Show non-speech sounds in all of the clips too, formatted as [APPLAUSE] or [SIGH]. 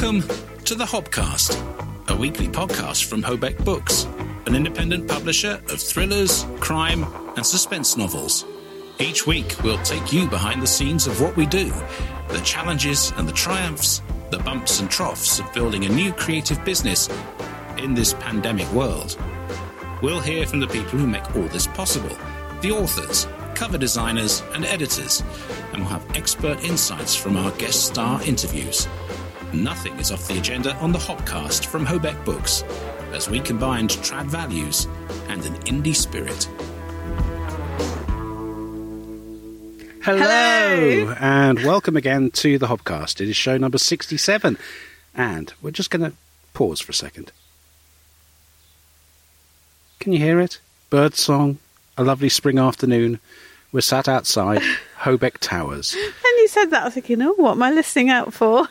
Welcome to the Hobcast, a weekly podcast from Hobeck Books, an independent publisher of thrillers, crime, and suspense novels. Each week, we'll take you behind the scenes of what we do, the challenges and the triumphs, the bumps and troughs of building a new creative business in this pandemic world. We'll hear from the people who make all this possible the authors, cover designers, and editors, and we'll have expert insights from our guest star interviews. Nothing is off the agenda on the Hobcast from Hobeck Books, as we combined trad values and an indie spirit. Hello, Hello. and welcome again to the Hobcast. It is show number 67, and we're just going to pause for a second. Can you hear it? Bird song, a lovely spring afternoon. We're sat outside [LAUGHS] Hobeck Towers. And you said that, I was thinking, oh, what am I listening out for?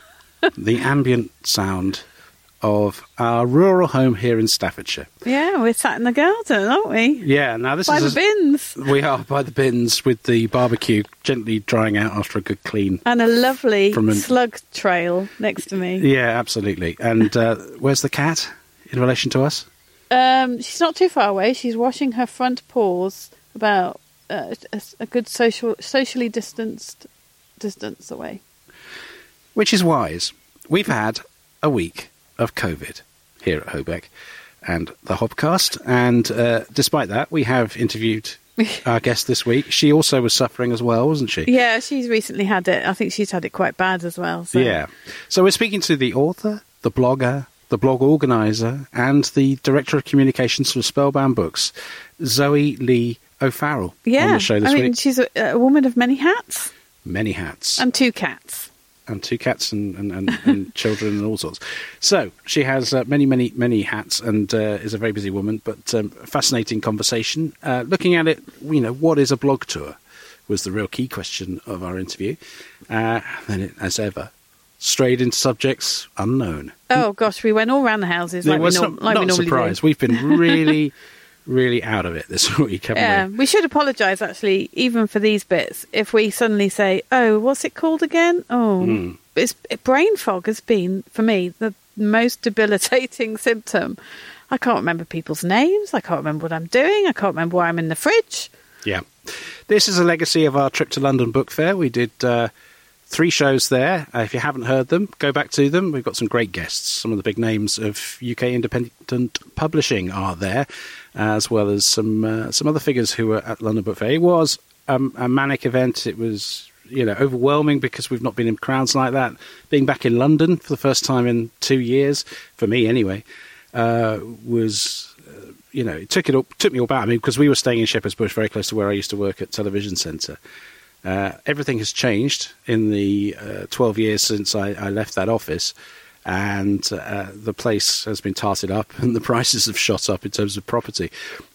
The ambient sound of our rural home here in Staffordshire. Yeah, we're sat in the garden, aren't we? Yeah, now this By is By the bins. we are by the bins with the barbecue gently drying out after a good clean. And a lovely From an- slug trail next to me. Yeah, absolutely. And uh, where's the cat in relation to us? Um, she's not too far away. She's washing her front paws about uh, a, a good social, socially distanced distance away. Which is wise. We've had a week of COVID here at Hobeck and the Hobcast, and uh, despite that, we have interviewed [LAUGHS] our guest this week. She also was suffering as well, wasn't she? Yeah, she's recently had it. I think she's had it quite bad as well. So. Yeah. So we're speaking to the author, the blogger, the blog organizer, and the director of communications for Spellbound Books, Zoe Lee O'Farrell, Yeah, on the show this I mean, week. she's a, a woman of many hats Many hats. and two cats. And two cats and, and, and, and [LAUGHS] children and all sorts. So she has uh, many, many, many hats and uh, is a very busy woman, but um, fascinating conversation. Uh, looking at it, you know, what is a blog tour was the real key question of our interview. Uh, then, it, as ever, strayed into subjects unknown. Oh gosh, we went all round the houses like we, norm- not, like not we a normally surprise. do. We've been really, [LAUGHS] really out of it this [LAUGHS] week, haven't Yeah, we? we should apologise actually, even for these bits. If we suddenly say, "Oh, what's it called again?" Oh, Hmm. it's brain fog has been for me the most [LAUGHS] debilitating symptom. I can't remember people's names. I can't remember what I'm doing. I can't remember why I'm in the fridge. Yeah. This is a legacy of our trip to London Book Fair. We did uh, three shows there. Uh, if you haven't heard them, go back to them. We've got some great guests. Some of the big names of UK independent publishing are there, as well as some uh, some other figures who were at London Book Fair. It was um, a manic event. It was you know overwhelming because we've not been in crowds like that. Being back in London for the first time in two years, for me anyway, uh, was you know, it took it up, took me all back. I mean, because we were staying in Shepherd's Bush, very close to where I used to work at Television Centre. Uh, everything has changed in the uh, 12 years since I, I left that office, and uh, the place has been tarted up, [LAUGHS] and the prices have shot up in terms of property.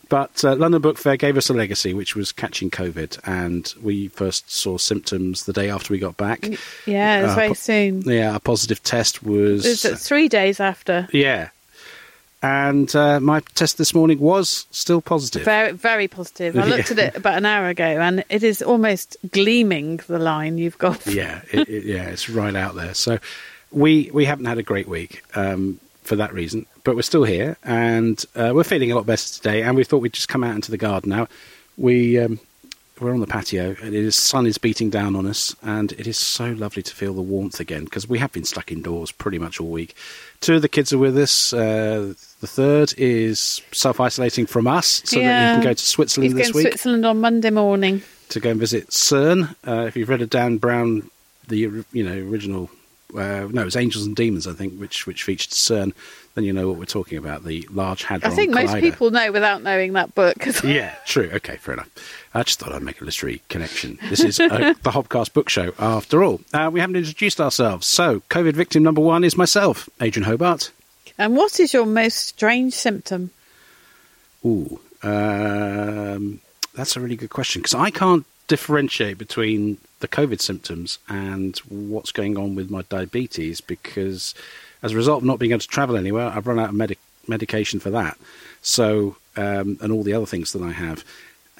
But uh, London Book Fair gave us a legacy, which was catching COVID, and we first saw symptoms the day after we got back. Yeah, it was Uh, very po- soon. Yeah, a positive test was. It was three days after. yeah. And uh, my test this morning was still positive. Very, very positive. I looked at it [LAUGHS] about an hour ago, and it is almost gleaming the line you've got. yeah, it, it, yeah, it's right out there. So we we haven't had a great week um, for that reason, but we're still here and uh, we're feeling a lot better today. And we thought we'd just come out into the garden now. We um, we're on the patio and the sun is beating down on us, and it is so lovely to feel the warmth again because we have been stuck indoors pretty much all week. Two of the kids are with us. Uh, the third is self isolating from us so that he can go to Switzerland He's this going to week Switzerland on Monday morning. to go and visit CERN. Uh, if you've read a Dan Brown, the you know original, uh, no, it was Angels and Demons, I think, which which featured CERN, then you know what we're talking about. The Large Hadron I think most Collider. people know without knowing that book. [LAUGHS] Yeah, true. Okay, fair enough. I just thought I'd make a literary connection. This is uh, [LAUGHS] the Hobcast Book Show, after all. Uh, we haven't introduced ourselves. So, COVID victim number one is myself, Adrian Hobart. And what is your most strange symptom? Ooh, um, that's a really good question because I can't differentiate between the COVID symptoms and what's going on with my diabetes because, as a result of not being able to travel anywhere, I've run out of medic- medication for that. So, um, and all the other things that I have.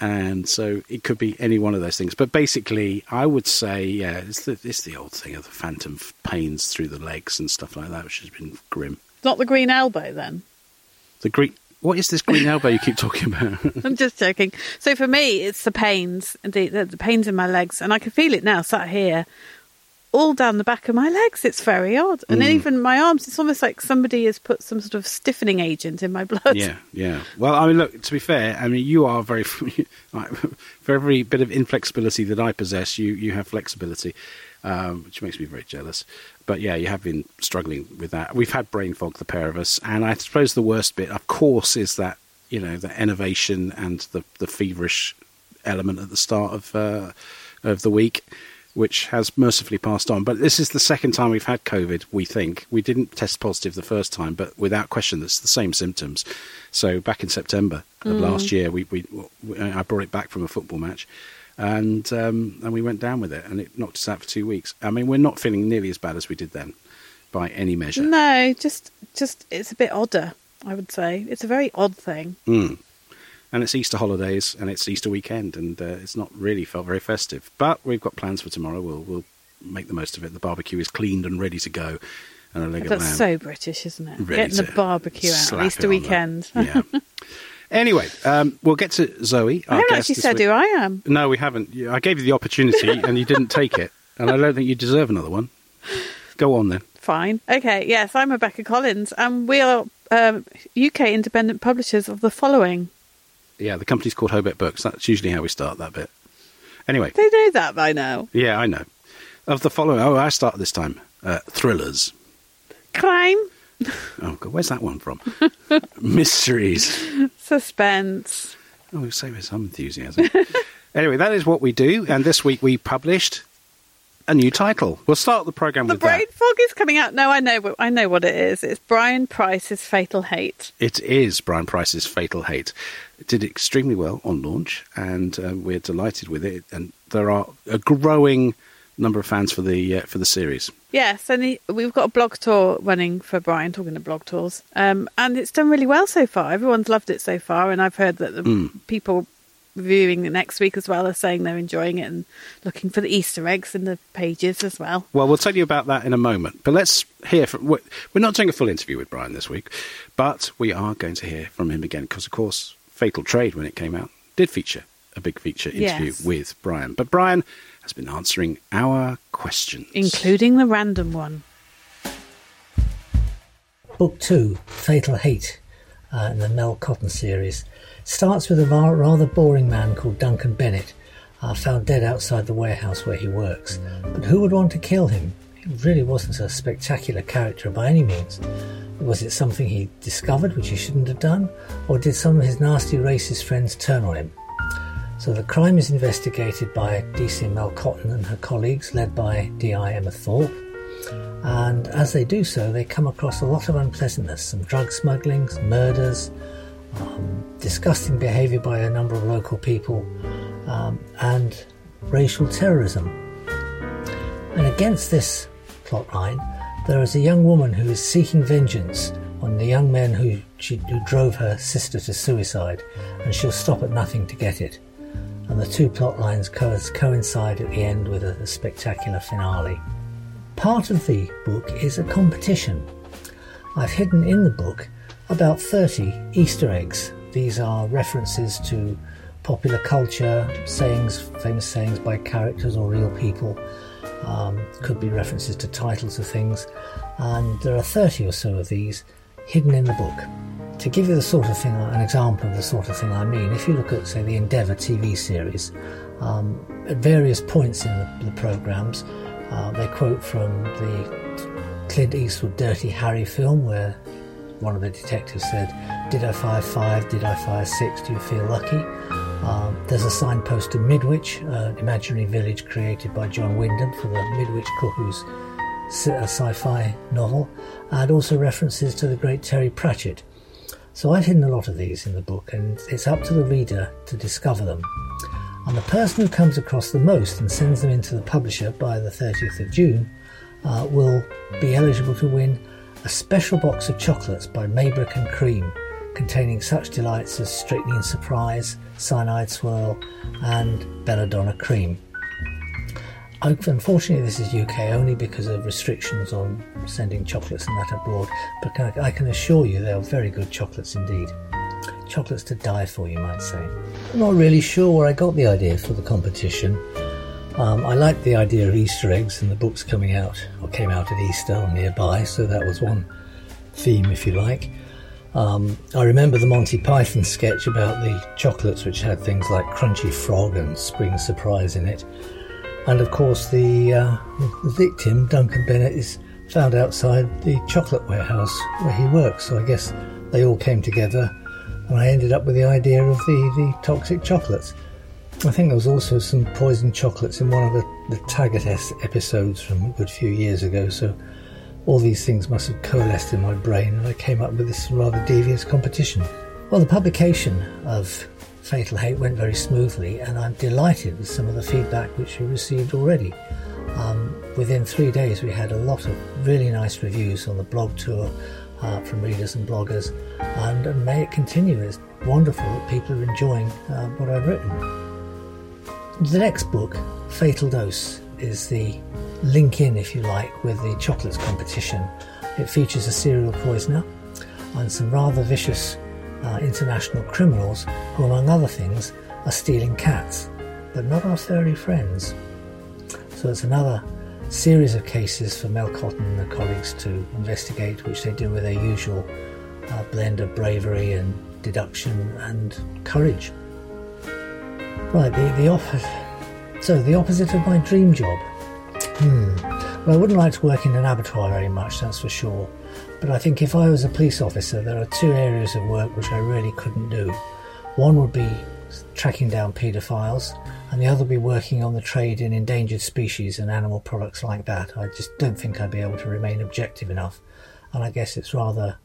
And so it could be any one of those things. But basically, I would say, yeah, it's the, it's the old thing of the phantom pains through the legs and stuff like that, which has been grim. Not the green elbow, then. The green. What is this green elbow you keep talking about? [LAUGHS] I'm just joking. So for me, it's the pains, the, the, the pains in my legs, and I can feel it now, sat here, all down the back of my legs. It's very odd, and Mm. even my arms. It's almost like somebody has put some sort of stiffening agent in my [LAUGHS] blood. yeah, yeah. Well, I mean, look. To be fair, I mean, you are very [LAUGHS] like, for every bit of inflexibility that I possess, you you have flexibility, um, which makes me very jealous. But yeah, you have been struggling with that. We've had brain fog, the pair of us, and I suppose the worst bit, of course, is that you know the innovation and the the feverish element at the start of uh, of the week. Which has mercifully passed on, but this is the second time we've had COVID. We think we didn't test positive the first time, but without question, it's the same symptoms. So back in September of last year, we, we, we I brought it back from a football match, and um, and we went down with it, and it knocked us out for two weeks. I mean, we're not feeling nearly as bad as we did then, by any measure. No, just just it's a bit odder. I would say it's a very odd thing. Mm. And it's Easter holidays, and it's Easter weekend, and uh, it's not really felt very festive. But we've got plans for tomorrow. We'll we'll make the most of it. The barbecue is cleaned and ready to go, and a leg of That's lamb. so British, isn't it? ready Getting the barbecue out Easter weekend. Yeah. [LAUGHS] anyway, um, we'll get to Zoe. I haven't actually said week. who I am. No, we haven't. I gave you the opportunity, [LAUGHS] and you didn't take it. And I don't think you deserve another one. Go on then. Fine. Okay. Yes, I'm Rebecca Collins, and we are um, UK independent publishers of the following. Yeah, the company's called Hobeck Books. That's usually how we start that bit. Anyway, They know that by now. yeah, I know. Of the following, oh, I start this time. Uh, thrillers. Crime, [LAUGHS] Oh, God, where's that one from? [LAUGHS] Mysteries. suspense. Oh, say with some enthusiasm. [LAUGHS] anyway, that is what we do, and this week we published a new title. We'll start the program with The with brain that. fog is coming out. No, I know. what- I know what it is. It's Brian Price's Fatal Hate. It is Brian Price's Fatal Hate. It did extremely well on launch, and uh, we're delighted with it. And there are a growing number of fans for the uh, for the series. Yes, and he, we've got a blog tour running for Brian, talking to blog tours, um, and it's done really well so far. Everyone's loved it so far, and I've heard that the Mm. people reviewing it next week as well are saying they're enjoying it and looking for the Easter eggs in the pages as well. Well, we'll tell you about that in a moment. But let's hear from. We're we're not doing a full interview with Brian this week, but we are going to hear from him again because, of course, Fatal Trade, when it came out, did feature a big feature interview Yes. with Brian. But Brian has been answering our questions. including the random one. Book 2, Fatal Hate, uh, in the Mel Cotton series, starts with a rather boring man called Duncan Bennett, uh, found dead outside the warehouse where he works. But who would want to kill him? He really wasn't a spectacular character by any means. Was it something he discovered which he shouldn't have done? Or did some of his nasty racist friends turn on him? So the crime is investigated by DC Mel Cotton and her colleagues, led by D.I. Emma Thorpe and as they do so, they come across a lot of unpleasantness some drug smuggling, some murders, um, disgusting behaviour by a number of local people, um, and racial terrorism. And against this plotline, there is a young woman who is seeking vengeance on the young men who, she, who drove her sister to suicide, and she'll stop at nothing to get it. And the two plot lines co- coincide at the end with a, a spectacular finale. Part of the book is a competition. I've hidden in the book about 30 Easter eggs. These are references to popular culture, sayings, famous sayings by characters or real people. Um, could be references to titles of things. And there are 30 or so of these hidden in the book. To give you the sort of thing, an example of the sort of thing I mean, if you look at, say, the Endeavour TV series, um, at various points in the, the programmes, uh, they quote from the Clint Eastwood Dirty Harry film where one of the detectives said, Did I fire five? Did I fire six? Do you feel lucky? Um, there's a signpost to Midwich, an imaginary village created by John Wyndham for the Midwich Cuckoos sci- sci-fi novel, and also references to the great Terry Pratchett. So I've hidden a lot of these in the book, and it's up to the reader to discover them. And the person who comes across the most and sends them into the publisher by the 30th of June uh, will be eligible to win a special box of chocolates by Maybrick and Cream, containing such delights as strychnine surprise, cyanide swirl, and belladonna cream. Unfortunately, this is UK only because of restrictions on sending chocolates and that abroad, but I can assure you they are very good chocolates indeed. Chocolates to die for, you might say. I'm not really sure where I got the idea for the competition. Um, I liked the idea of Easter eggs and the books coming out, or came out at Easter or nearby, so that was one theme, if you like. Um, I remember the Monty Python sketch about the chocolates, which had things like Crunchy Frog and Spring Surprise in it. And of course, the, uh, the victim, Duncan Bennett, is found outside the chocolate warehouse where he works. So I guess they all came together, and I ended up with the idea of the, the toxic chocolates. I think there was also some poisoned chocolates in one of the, the Taggart episodes from a good few years ago. So all these things must have coalesced in my brain, and I came up with this rather devious competition. Well, the publication of Fatal Hate went very smoothly, and I'm delighted with some of the feedback which we received already. Um, within three days, we had a lot of really nice reviews on the blog tour uh, from readers and bloggers, and, may it continue. It's wonderful that people are enjoying uh, what I've written. The next book, Fatal Dose, is the link in, if you like, with the chocolates competition. It features a serial poisoner and some rather vicious international criminals who, among other things, are stealing cats, but not our furry friends. So it's another series of cases for Mel Cotton and her colleagues to investigate, which they do with their usual uh, blend of bravery and deduction and courage. Right, the, the opposite. So the opposite of my dream job. Hmm. Well, I wouldn't like to work in an abattoir very much, that's for sure. But I think if I was a police officer, there are two areas of work which I really couldn't do. One would be tracking down paedophiles, and the other would be working on the trade in endangered species and animal products like that. I just don't think I'd be able to remain objective enough. And I guess it's rather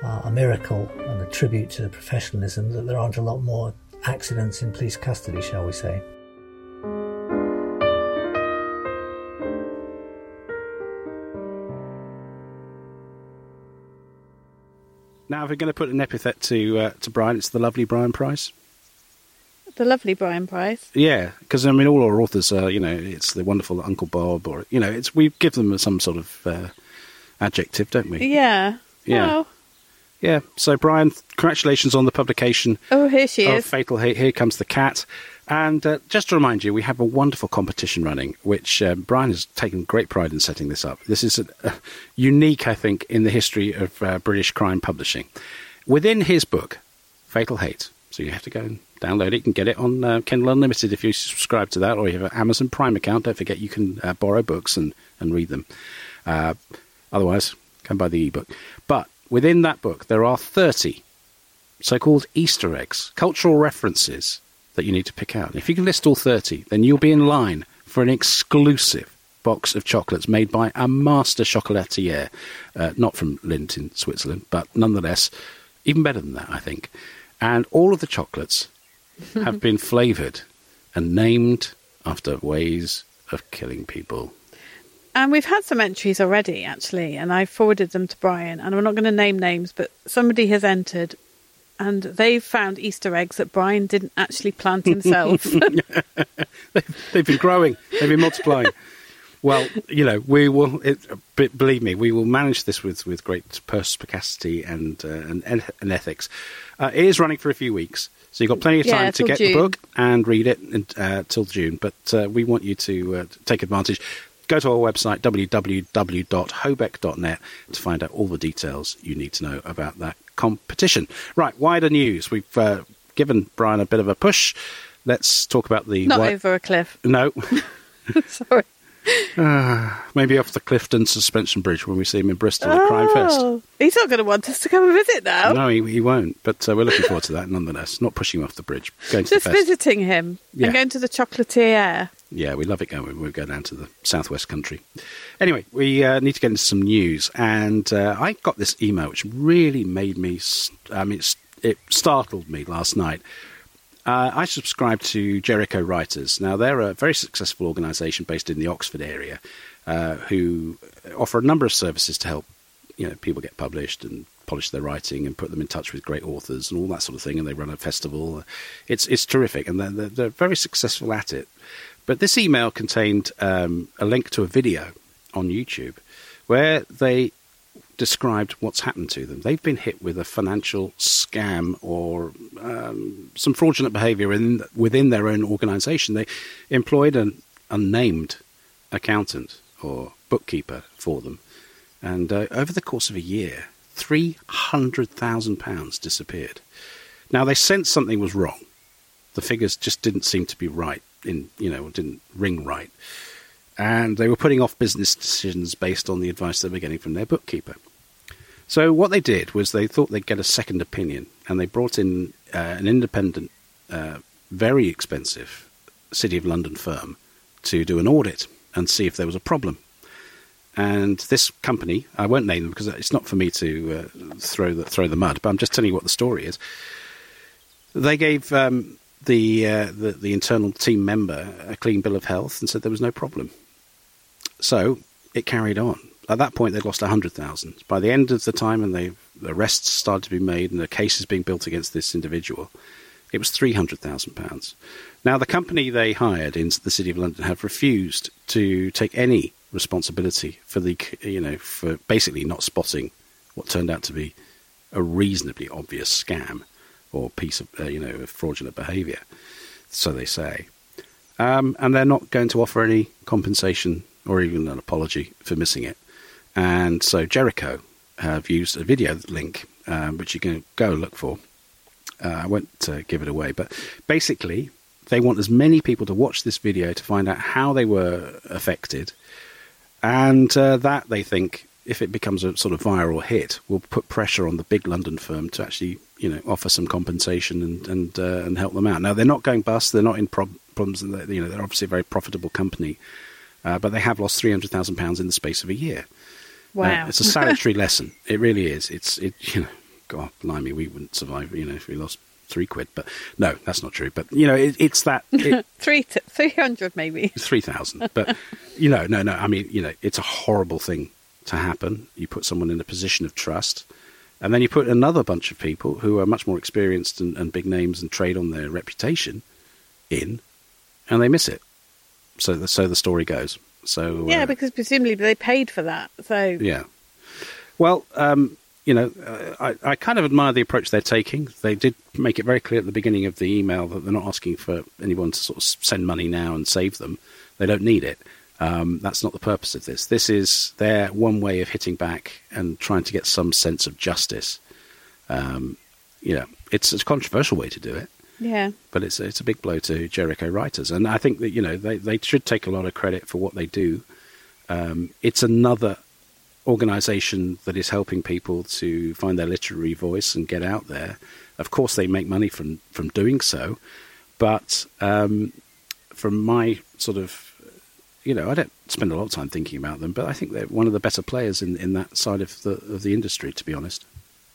uh, a miracle and a tribute to the professionalism that there aren't a lot more accidents in police custody, shall we say. Now, if we're going to put an epithet to uh, to Brian, it's the lovely Brian Price. The lovely Brian Price. Yeah, because I mean, all our authors are, you know, it's the wonderful Uncle Bob, or you know, it's we give them some sort of uh, adjective, don't we? Yeah. Yeah. Oh. Yeah. So, Brian, congratulations on the publication Oh, here she of is. Fatal Hate. Here comes the cat. And uh, just to remind you, we have a wonderful competition running, which uh, Brian has taken great pride in setting this up. This is a, a unique, I think, in the history of uh, British crime publishing. Within his book, Fatal Hate, so you have to go and download it. You can get it on uh, Kindle Unlimited if you subscribe to that, or you have an Amazon Prime account. Don't forget you can uh, borrow books and, and read them. Uh, otherwise, come buy the ebook. But within that book, there are 30 so called Easter eggs, cultural references that you need to pick out. If you can list all 30, then you'll be in line for an exclusive box of chocolates made by a master chocolatier, uh, not from Lindt in Switzerland, but nonetheless, even better than that, I think. And all of the chocolates [LAUGHS] have been flavoured and named after ways of killing people. And we've had some entries already, actually, and I forwarded them to Brian. And we're not going to name names, but somebody has entered, and they've found Easter eggs that Brian didn't actually plant [LAUGHS] himself. [LAUGHS] They've been growing, they've been multiplying. Well, you know, we will. It, believe me, we will manage this with, with great perspicacity and uh, and, and ethics. Uh, it is running for a few weeks, so you've got plenty of Yeah, time to till get the book and read it uh, till June. But uh, we want you to uh, take advantage. Go to our website www.hobeck.net to find out all the details you need to know about that competition. Right, wider news. We've uh, given Brian a bit of a push. Let's talk about the not wi- over a cliff. no. [LAUGHS] Sorry. [LAUGHS] Maybe off the Clifton Suspension Bridge when we see him in Bristol at Crime Fest. Oh, he's not going to want us to come and visit now. No, he, he won't. But uh, we're looking forward to that nonetheless. Not pushing him off the bridge. Going to Just visiting him Yeah. and going to the chocolatier. Yeah, we love it going when we go down to the southwest country. Anyway, we uh, need to get into some news, and uh, I got this email which really made me. st- I mean, it startled me last night. Uh, I subscribe to Jericho Writers. Now, they're a very successful organisation based in the Oxford area uh, who offer a number of services to help you know people get published and polish their writing and put them in touch with great authors and all that sort of thing. And they run a festival. It's it's terrific, and they're, they're, very successful at it. But this email contained um, a link to a video on YouTube where they described what's happened to them. They've been hit with a financial scam or um, some fraudulent behaviour in, within their own organisation. They employed an unnamed accountant or bookkeeper for them, and uh, over the course of a year, three hundred thousand pounds disappeared. Now they sensed something was wrong. The figures just didn't seem to be right. In you know, didn't ring right and they were putting off business decisions based on the advice they were getting from their bookkeeper. So what they did was they thought they'd get a second opinion, and they brought in uh, an independent, uh, very expensive City of London firm to do an audit and see if there was a problem. And this company, I won't name them because it's not for me to uh, throw the throw the mud, but I'm just telling you what the story is. They gave um, the, uh, the the internal team member a clean bill of health and said there was no problem. So it carried on. At that point, they'd lost 100,000. By the end of the time, and the arrests started to be made and the cases being built against this individual, it was £300,000. Now, the company they hired in the City of London have refused to take any responsibility for the, you know, for basically not spotting what turned out to be a reasonably obvious scam or piece of, uh, you know, fraudulent behaviour. So they say. Um, and they're not going to offer any compensation or even an apology for missing it. And so Jericho have used a video link, um, which you can go look for. Uh, I won't uh, give it away, but basically, they want as many people to watch this video to find out how they were affected, and uh, that they think, if it becomes a sort of viral hit, will put pressure on the big London firm to actually, you know, offer some compensation and and uh, and help them out. Now they're not going bust; they're not in prob- problems. You know, they're obviously a very profitable company, uh, but they have lost three hundred thousand pounds in the space of a year. Wow, uh, it's a salutary lesson. It really is. It's it. [LAUGHS] You know, God, blimey, we wouldn't survive. You know, if we lost three quid. But no, that's not true. But you know, it, it's that [LAUGHS] it, three t- three hundred maybe three thousand. But [LAUGHS] you know, no, no. I mean, you know, it's a horrible thing to happen. You put someone in a position of trust. And then you put another bunch of people who are much more experienced and, and big names and trade on their reputation in, and they miss it so the, so the story goes. So yeah, uh, because presumably they paid for that. So yeah. Well, um, you know, uh, I, I kind of admire the approach they're taking. They did make it very clear at the beginning of the email that they're not asking for anyone to sort of send money now and save them. They don't need it. Um, that's not the purpose of this. This is their one way of hitting back and trying to get some sense of justice. Um, you know, it's a controversial way to do it. Yeah. But it's it's a big blow to Jericho writers, and I think that you know they they should take a lot of credit for what they do. Um, it's another organisation that is helping people to find their literary voice and get out there. Of course, they make money from from doing so, but um, from my sort of you know, I don't spend a lot of time thinking about them, but I think they're one of the better players in, in that side of the of the industry, to be honest.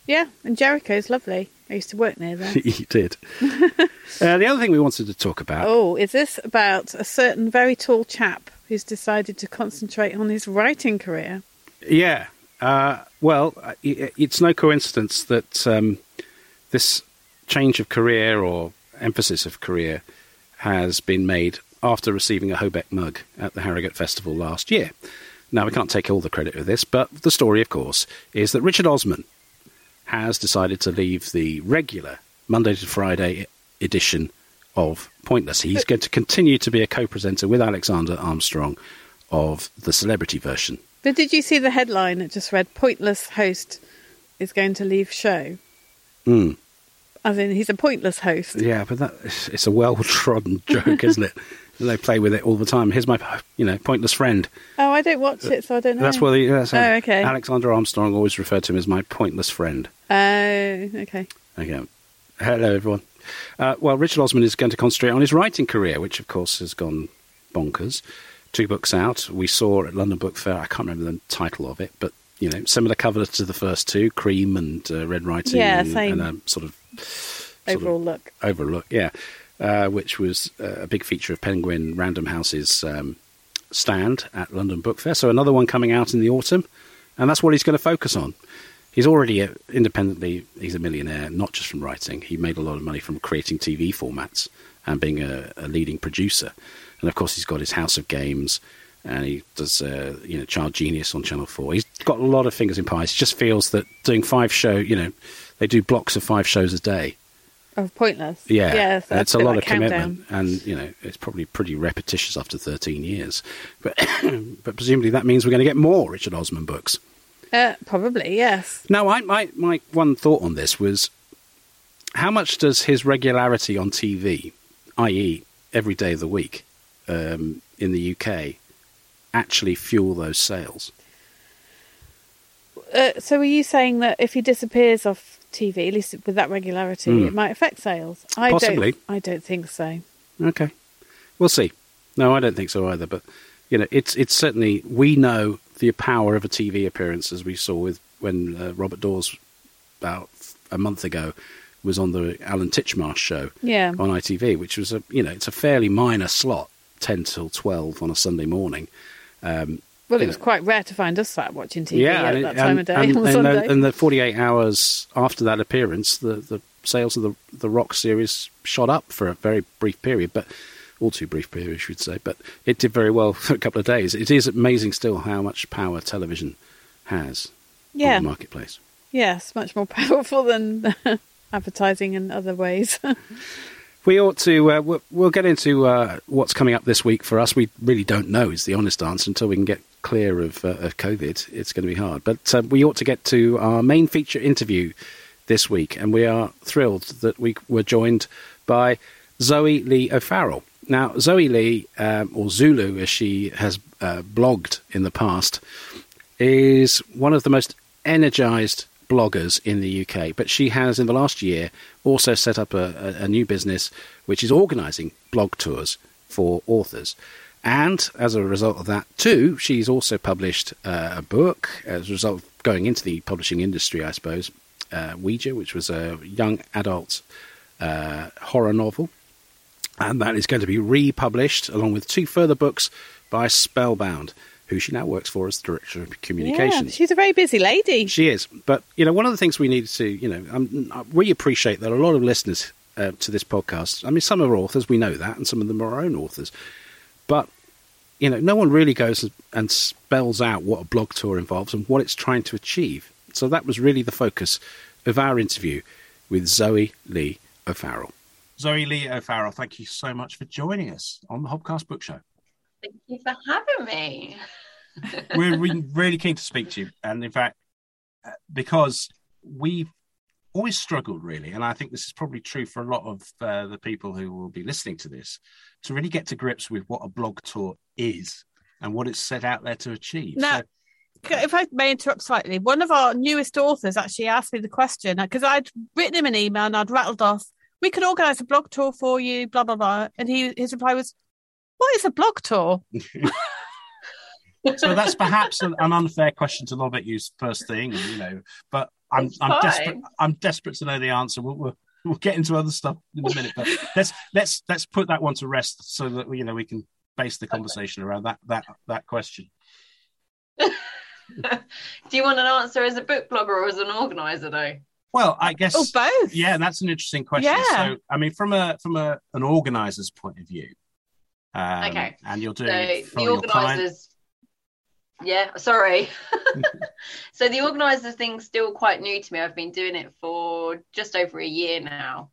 Yeah, and Jericho's lovely. I used to work near there. [LAUGHS] you did. [LAUGHS] uh, the other thing we wanted to talk about. Oh, is this about a certain very tall chap who's decided to concentrate on his writing career? Yeah. Uh, well, it's no coincidence that um, this change of career or emphasis of career has been made after receiving a Hobeck mug at the Harrogate Festival last year. Now, we can't take all the credit for this, but the story, of course, is that Richard Osman has decided to leave the regular Monday to Friday edition of Pointless. He's going to continue to be a co presenter with Alexander Armstrong of the celebrity version. But did you see the headline that just read Pointless host is going to leave show? Mm. As in, he's a pointless host. Yeah, but that, it's a well trodden [LAUGHS] joke, isn't it? They play with it all the time. Here's my, you know, pointless friend. Oh, I don't watch it, so I don't know. That's what. He, that's oh, okay. Alexander Armstrong always referred to him as my pointless friend. Oh, okay. Okay. Hello, everyone. Uh, well, Richard Osman is going to concentrate on his writing career, which, of course, has gone bonkers. Two books out. We saw at London Book Fair. I can't remember the title of it, but you know, similar cover to the first two: cream and uh, red writing. Yeah, and, same. And a sort of overall of, look. Overall look, yeah. Uh, which was uh, a big feature of Penguin Random House's um, stand at London Book Fair. So another one coming out in the autumn, and that's what he's going to focus on. he's already a, independently. He's a millionaire, not just from writing. He made a lot of money from creating TV formats and being a, a leading producer. And of course, he's got his House of Games, and he does uh, you know Child Genius on Channel Four. He's got a lot of fingers in pies. He just feels that doing five show, you know, they do blocks of five shows a day. Oh, pointless. Yeah, yeah so it's a lot of countdown. commitment, and you know it's probably pretty repetitious after 13 years. But [COUGHS] but presumably that means we're going to get more Richard Osman books. Uh, probably, yes. Now, I, my my one thought on this was how much does his regularity on TV, i.e., every day of the week, um, in the UK, actually fuel those sales? Uh, so, are you saying that if he disappears off TV, at least with that regularity, Hmm. it might affect sales? I Possibly. Don't, I don't think so. Okay, we'll see. No, I don't think so either. But you know, it's it's certainly we know the power of a TV appearance, as we saw with when uh, Robert Dawes about a month ago was on the Alan Titchmarsh show Yeah. on ITV, which was a you know it's a fairly minor slot, ten till twelve on a Sunday morning. Um, Well, it was quite rare to find us sat watching TV yeah, at that it- time and, of day and, [LAUGHS] on and Sunday. the, and the forty-eight hours after that appearance, the, the sales of the the Rock series shot up for a very brief period, but all too brief period, I should say. But it did very well [LAUGHS] for a couple of days. It is amazing still how much power television has yeah. on the marketplace. Yes, much more [LAUGHS] powerful than advertising in other ways. We ought to. Uh, we'll, get into uh, what's coming up this week for us. We really don't know. Is the honest answer until we can get clear of, uh, of COVID. It's going to be hard. But uh, we ought to get to our main feature interview this week, and we are thrilled that we were joined by Zoe Lee O'Farrell. Now, Zoe Lee, um, or Zooloo as she has uh, blogged in the past, is one of the most energized bloggers in the UK. But she has, in the last year, also set up a, a, new business which is organising blog tours for authors. And as a result of that, too, she's also published uh, a book as a result of going into the publishing industry, I suppose, uh, Ouija, which was a young adult uh, horror novel and that is going to be republished along with two further books by Spellbound, who she now works for as the director of communications. yeah, communications. she's a very busy lady. She is, but you know, one of the things we need to, you know, um, I really appreciate that a lot of listeners uh, to this podcast. I mean, some are authors, we know that, and some of them are our own authors, but you know, no one really goes and spells out what a blog tour involves and what it's trying to achieve. So that was really the focus of our interview with Zoe Lee O'Farrell. Zoe Lee O'Farrell, thank you so much for joining us on the Hobcast Book Show. Thank you for having me. [LAUGHS] We're re- really keen to speak to you, and in fact, uh, because we've always struggled, really, and I think this is probably true for a lot of uh, the people who will be listening to this, to really get to grips with what a blog tour is and what it's set out there to achieve. Now, So- if I may interrupt slightly, one of our newest authors actually asked me the question because I'd written him an email and I'd rattled off, "We could organise a blog tour for you," blah blah blah, and he his reply was, "What is a blog tour?" [LAUGHS] so that's perhaps an, an unfair question to lob at you first thing, you know. But I'm It's I'm fine. desperate. I'm desperate to know the answer. We'll, we'll we'll get into other stuff in a minute, but let's let's let's put that one to rest so that you know we can base the conversation around that that that question. [LAUGHS] Do you want an answer as a book blogger or as an organizer, though? Well, I guess. Oh, both. Yeah, that's an interesting question. Yeah. So, I mean, from a from a an organizer's point of view, um, Okay. and you're doing So the client. organisers. Yeah, sorry. [LAUGHS] so the organisers thing's still quite new to me. I've been doing it for just over a year now.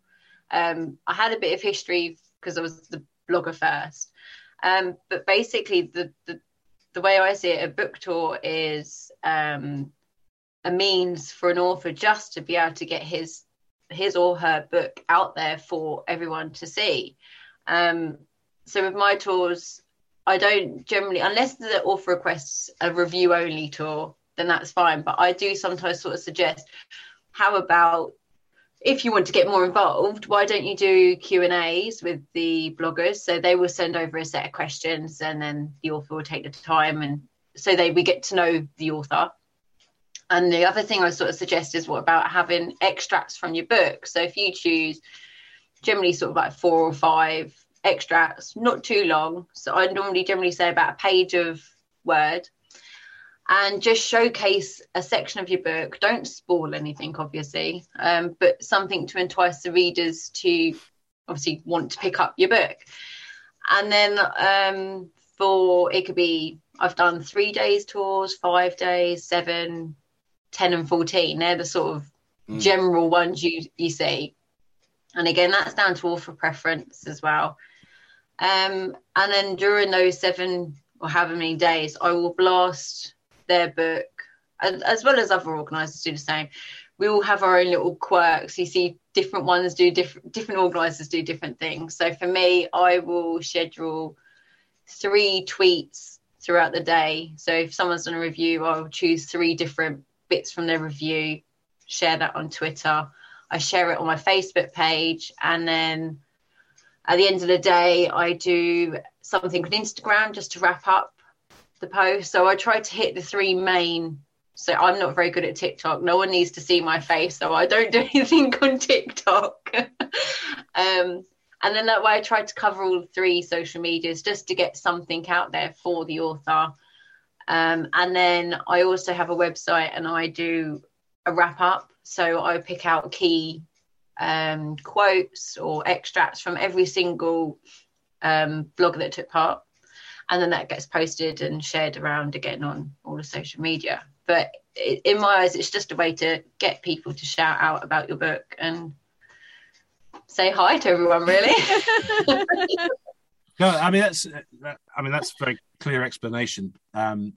Um, I had a bit of history because I was the blogger first. Um, but basically, the, the the way I see it, a book tour is um, a means for an author just to be able to get his his or her book out there for everyone to see. Um, so with my tours, I don't generally, unless the author requests a review only tour, then that's fine. But I do sometimes sort of suggest, how about if you want to get more involved, why don't you do Q and A's with the bloggers? So they will send over a set of questions, and then the author will take the time, and so they we get to know the author. And the other thing I sort of suggest is what about having extracts from your book? So if you choose generally sort of like four or five extracts, not too long. So I normally generally say about a page of word. and just showcase a section of your book. Don't spoil anything, obviously, um, but something to entice the readers to obviously want to pick up your book. And then um, for it could be I've done three days tours, five days, seven, ten, and fourteen. They're the sort of mm. general ones you you see. And again, that's down to author preference as well. Um, and then during those seven or however many days, I will blast their book, as, as well as other organisers do the same. We all have our own little quirks. You see, different ones do different. Different organisers do different things. So for me, I will schedule three tweets throughout the day. So if someone's done a review, I'll choose three different bits from their review, share that on Twitter. I share it on my Facebook page, and then at the end of the day, I do something on Instagram just to wrap up the post. So I try to hit the three main. So I'm not very good at TikTok. No one needs to see my face, so I don't [LAUGHS] do anything on TikTok. [LAUGHS] um, and then that way I try to cover all three social medias just to get something out there for the author. Um, and then I also have a website and I do a wrap up. So I pick out key um, quotes or extracts from every single um, blogger that took part and then that gets posted and shared around again on all the social media. But in my eyes, it's just a way to get people to shout out about your book and say hi to everyone. Really. [LAUGHS] [LAUGHS] no, I mean that's I mean that's a very clear explanation. Um,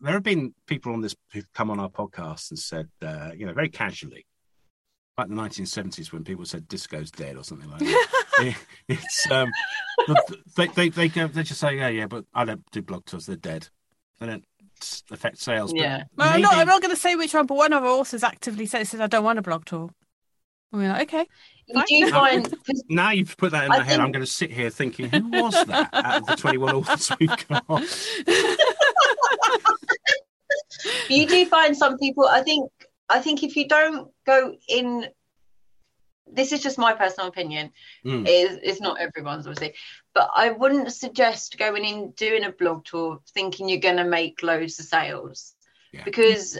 there have been people on this who've come on our podcast and said, uh, you know, very casually, like the 1970s when people said disco's dead or something like that. [LAUGHS] it's um, they they they go, they just say yeah yeah, but I don't do blog tours. They're dead. They don't affect sales. Yeah. Well, maybe... I'm not. I'm not going to say which one, but one of our authors actively says, "says I don't want a blog tour." We're like, okay. You do find [LAUGHS] now you've put that in I my think... head. I'm going to sit here thinking, who was that out of the 21 authors we've got? [LAUGHS] you do find some people. I think I think if you don't go in, this is just my personal opinion. Mm. Is it's not everyone's obviously, but I wouldn't suggest going in doing a blog tour thinking you're going to make loads of sales yeah. because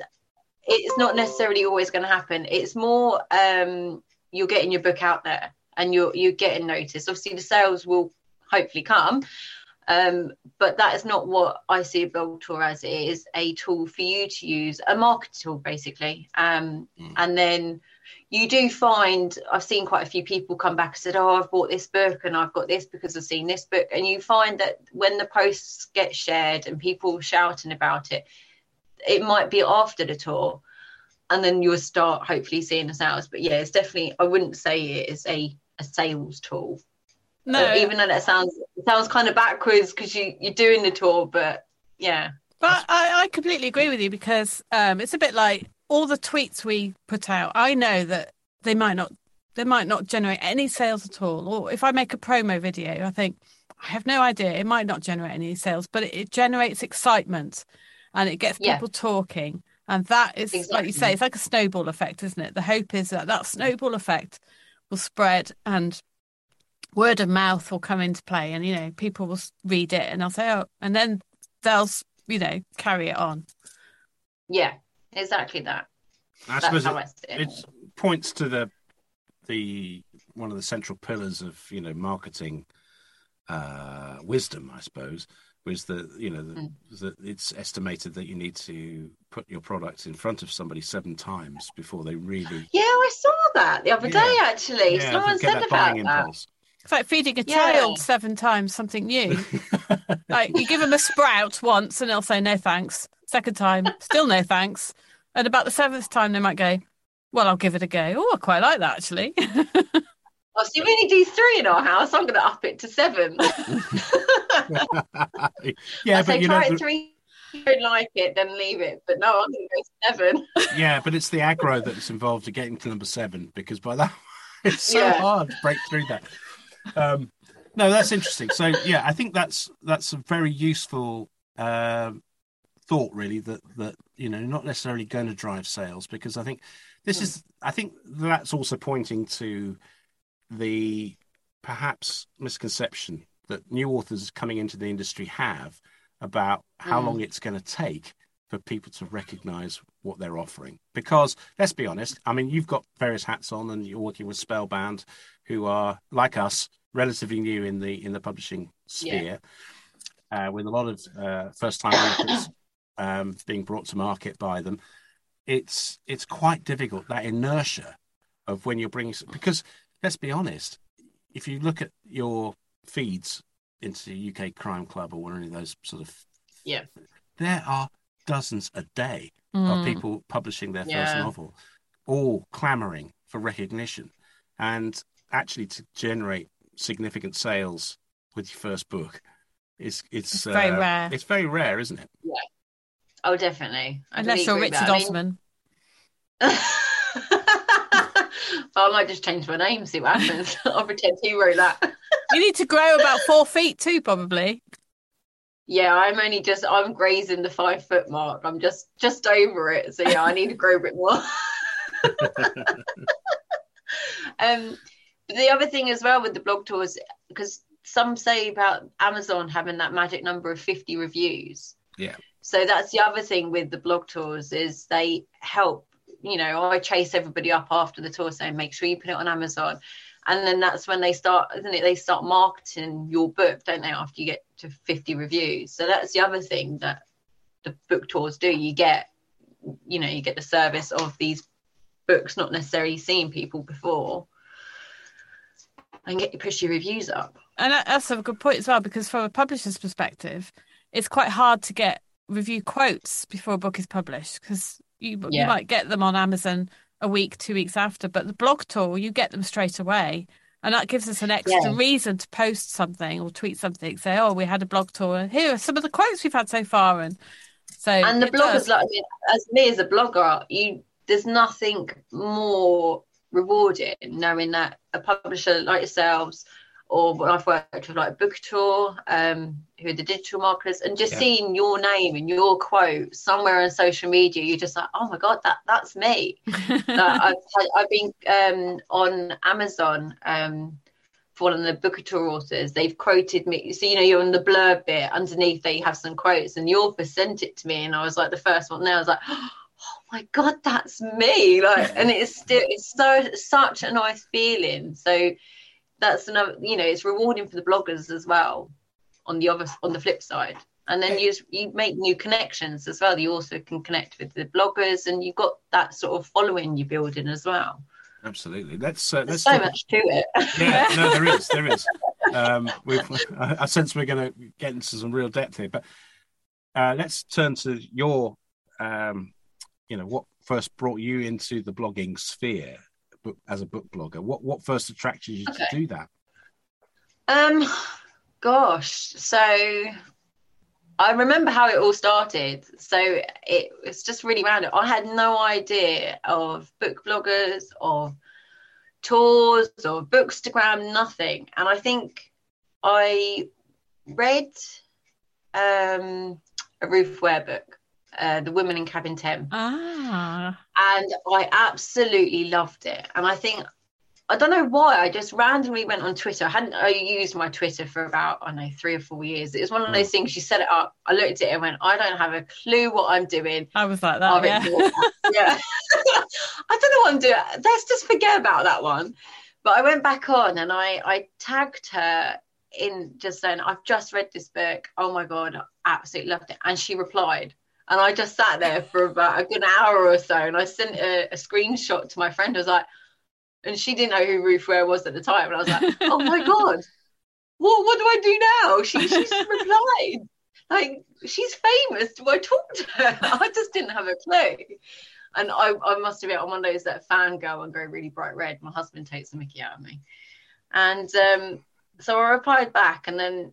it's not necessarily always going to happen. It's more um, you're getting your book out there and you're you're getting noticed. Obviously, the sales will hopefully come, um, but that is not what I see a blog tour as. It is a tool for you to use, a market tool basically. Um, mm. And then you do find I've seen quite a few people come back and said, "Oh, I've bought this book and I've got this because I've seen this book." And you find that when the posts get shared and people shouting about it, it might be after the tour, and then you'll start hopefully seeing the sales. But yeah, it's definitely I wouldn't say it is a a sales tool. No, even though that sounds sounds kind of backwards because you you're doing the tour, but yeah. But I, I completely agree with you because um, it's a bit like all the tweets we put out. I know that they might not they might not generate any sales at all. Or if I make a promo video, I think I have no idea. It might not generate any sales, but it, it generates excitement and it gets people yeah. talking. And that is, exactly. like you say, it's like a snowball effect, isn't it? The hope is that that snowball effect will spread and word of mouth will come into play and you know people will read it and they'll say oh and then they'll you know carry it on yeah exactly that i suppose it, it points to the the one of the central pillars of you know marketing uh wisdom i suppose was that you know mm. that it's estimated that you need to put your product in front of somebody seven times before they really yeah i saw that the other yeah. day actually yeah, someone said that about that impulse. It's like feeding a yeah. child seven times something new. [LAUGHS] like you give them a sprout once and they'll say no thanks. Second time, still no thanks. And about the seventh time, they might go, "Well, I'll give it a go." Oh, I quite like that actually. [LAUGHS] Oh, so you only do three in our house. I'm going to up it to seven. [LAUGHS] yeah, I but you try know, it three. If you don't like it, then leave it. But no, I'm going to go seven. yeah, but it's the aggro that's involved to getting to number seven because by that, it's so yeah. hard to break through that. Um, no, that's interesting. So yeah, I think that's that's a very useful uh, thought, really. That that you know, not necessarily going to drive sales because I think this is. I think that's also pointing to the perhaps misconception that new authors coming into the industry have about how mm. long it's going to take for people to recognise what they're offering. Because let's be honest, I mean, you've got various hats on, and you're working with Spellbound, who are like us, relatively new in the in the publishing sphere, yeah. uh, with a lot of uh, first time authors [COUGHS] um, being brought to market by them. It's it's quite difficult that inertia of when you're bringing because let's be honest, if you look at your feeds into UK Crime Club or any of those sort of yeah, there are dozens a day Mm. of people publishing their first novel, all clamoring for recognition, and actually to generate significant sales with your first book is it's, It's very uh, rare. It's very rare, isn't it? Yeah. Oh, definitely. I Unless you're Richard with Osman. I mean- well, I might just change my name, see what happens. [LAUGHS] I'll pretend he wrote that. You need to grow about four feet too, probably. Yeah, I'm only just I'm grazing the five foot mark. I'm just just over it. So yeah, I need to grow a bit more. [LAUGHS] [LAUGHS] um, but the other thing as well with the blog tours, because some say about Amazon having that magic number of 50 reviews. Yeah. So that's the other thing with the blog tours is they help. You know, I chase everybody up after the tour saying, make sure you put it on Amazon. And then that's when they start, isn't it? They start marketing your book, don't they? After you get to 50 reviews. So that's the other thing that the book tours do. You get, you know, you get the service of these books not necessarily seeing people before and get you push your reviews up. And that's a good point as well, because from a publisher's perspective, it's quite hard to get review quotes before a book is published because you you might get them on Amazon a week, two weeks after, but the blog tour you get them straight away, and that gives us an extra Yeah. reason to post something or tweet something, say, "Oh, we had a blog tour, and here are some of the quotes we've had so far," and so and the bloggers does. like I mean, as me as a blogger you there's nothing more rewarding knowing that a publisher like yourselves or when I've worked with like Bookouture, um, who are the digital marketers, and just Yeah. seeing your name and your quote somewhere on social media, you're just like, oh my god, that that's me. [LAUGHS] Like, I've I've been um, on Amazon um, for one of the Bookouture authors. They've quoted me. So you know, you're on the blurb bit underneath. They have some quotes, and the author sent it to me, and I was like the first one there. I was like, [GASPS] oh my god, that's me! Like, and it's still it's so such a nice feeling. So that's another. You know, it's rewarding for the bloggers as well. On the other on the flip side. And then you you make new connections as well. You also can connect with the bloggers, and you've got that sort of following you're building as well. Absolutely. Let's uh, There's let's so talk- much to it. Yeah, no, [LAUGHS] there is, there is. Um, we've, I, I sense we're going to get into some real depth here, but uh, let's turn to your, um, you know, what first brought you into the blogging sphere as a book blogger. What what first attracted you Okay. to do that? Um, gosh, so I remember how it all started. So it was just really random. I had no idea of book bloggers, of tours, or bookstagram, nothing. And I think I read um, a Ruth Ware book, uh, The Woman in Cabin 10 ah, and I absolutely loved it. And I think I don't know why I just randomly went on Twitter. I hadn't I used my Twitter for about I don't know three or four years. It was one of those things. You set it up. I looked at it and went, I don't have a clue what I'm doing. I was like I'll that. Yeah. that. [LAUGHS] yeah. I don't know what I'm doing. Let's just forget about that one. But I went back on and I I tagged her in just saying I've just read this book. Oh my god, I absolutely loved it. And she replied. And I just sat there for about a good hour or so, and I sent a, a screenshot to my friend. I was like, and she didn't know who Ruth Ware was at the time, and I was like, oh my [LAUGHS] god, what what do I do now? She she's replied, like she's famous. Do I talk to her? [LAUGHS] I just didn't have a clue. And I, I must admit, of those that fangirl and go really bright red. My husband takes the mickey out of me. And um, so I replied back, and then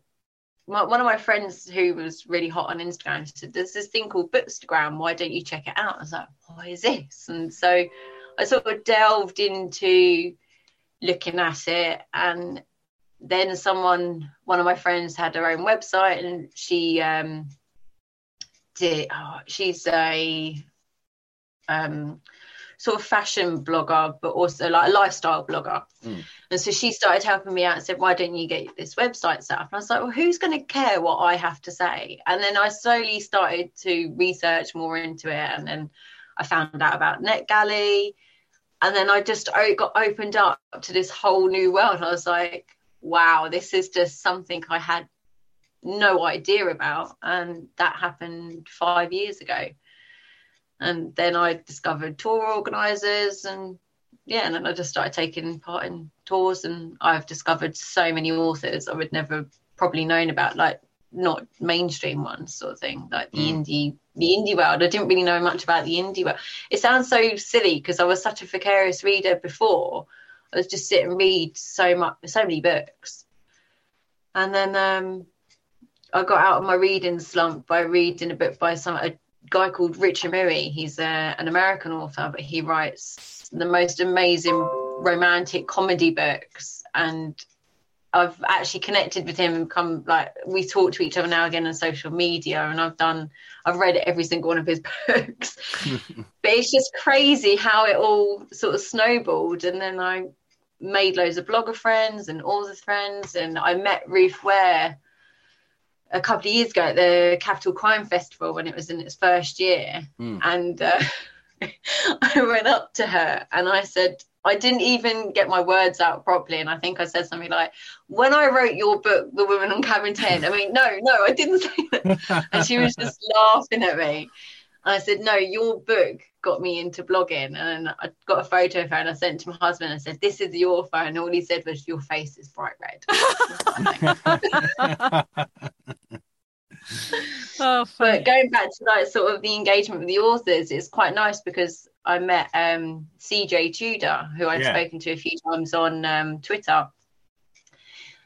my, one of my friends who was really hot on Instagram said, "There's this thing called Bookstagram. Why don't you check it out?" I was like, "What is this?" And so I sort of delved into looking at it, and then someone, one of my friends, had her own website, and she um, did. Oh, she's a um, sort of fashion blogger, but also like a lifestyle blogger. Mm. And so she started helping me out and said, Why don't you get this website set up? And I was like, Well, who's going to care what I have to say? And then I slowly started to research more into it. And then I found out about NetGalley. And then I just got opened up to this whole new world. I was like, wow, this is just something I had no idea about. And that happened five years ago. And then I discovered tour organizers and yeah, and then I just started taking part in tours and I've discovered so many authors I would never probably known about, like not mainstream ones sort of thing, like the mm. indie the indie world. I didn't really know much about the indie world. It sounds so silly because I was such a vicarious reader before. I was just sit and read so much so many books. And then um I got out of my reading slump by reading a book by some a guy called Richard Murray. He's a, uh, an American author, but he writes the most amazing romantic comedy books. And I've actually connected with him and come like we talk to each other now again on social media. And I've done, I've read every single one of his [LAUGHS] books. [LAUGHS] but it's just crazy how it all sort of snowballed. And then I made loads of blogger friends and author friends, and I met Ruth Ware a couple of years ago at the Capital Crime Festival when it was in its first year, mm. and uh, [LAUGHS] I went up to her and I said, I didn't even get my words out properly, and I think I said something like, "When I wrote your book, The Woman on Cabin 10, I mean, no, no, I didn't say that," [LAUGHS] and she was just laughing at me. And I said, "No, your book got me into blogging." And I got a photo of her and I sent it to my husband. I said, "This is the author," and all he said was, "Your face is bright red." [LAUGHS] [LAUGHS] oh, but going back to like sort of the engagement with the authors, it's quite nice because I met um, CJ Tudor, who I'd yeah. spoken to a few times on um, Twitter.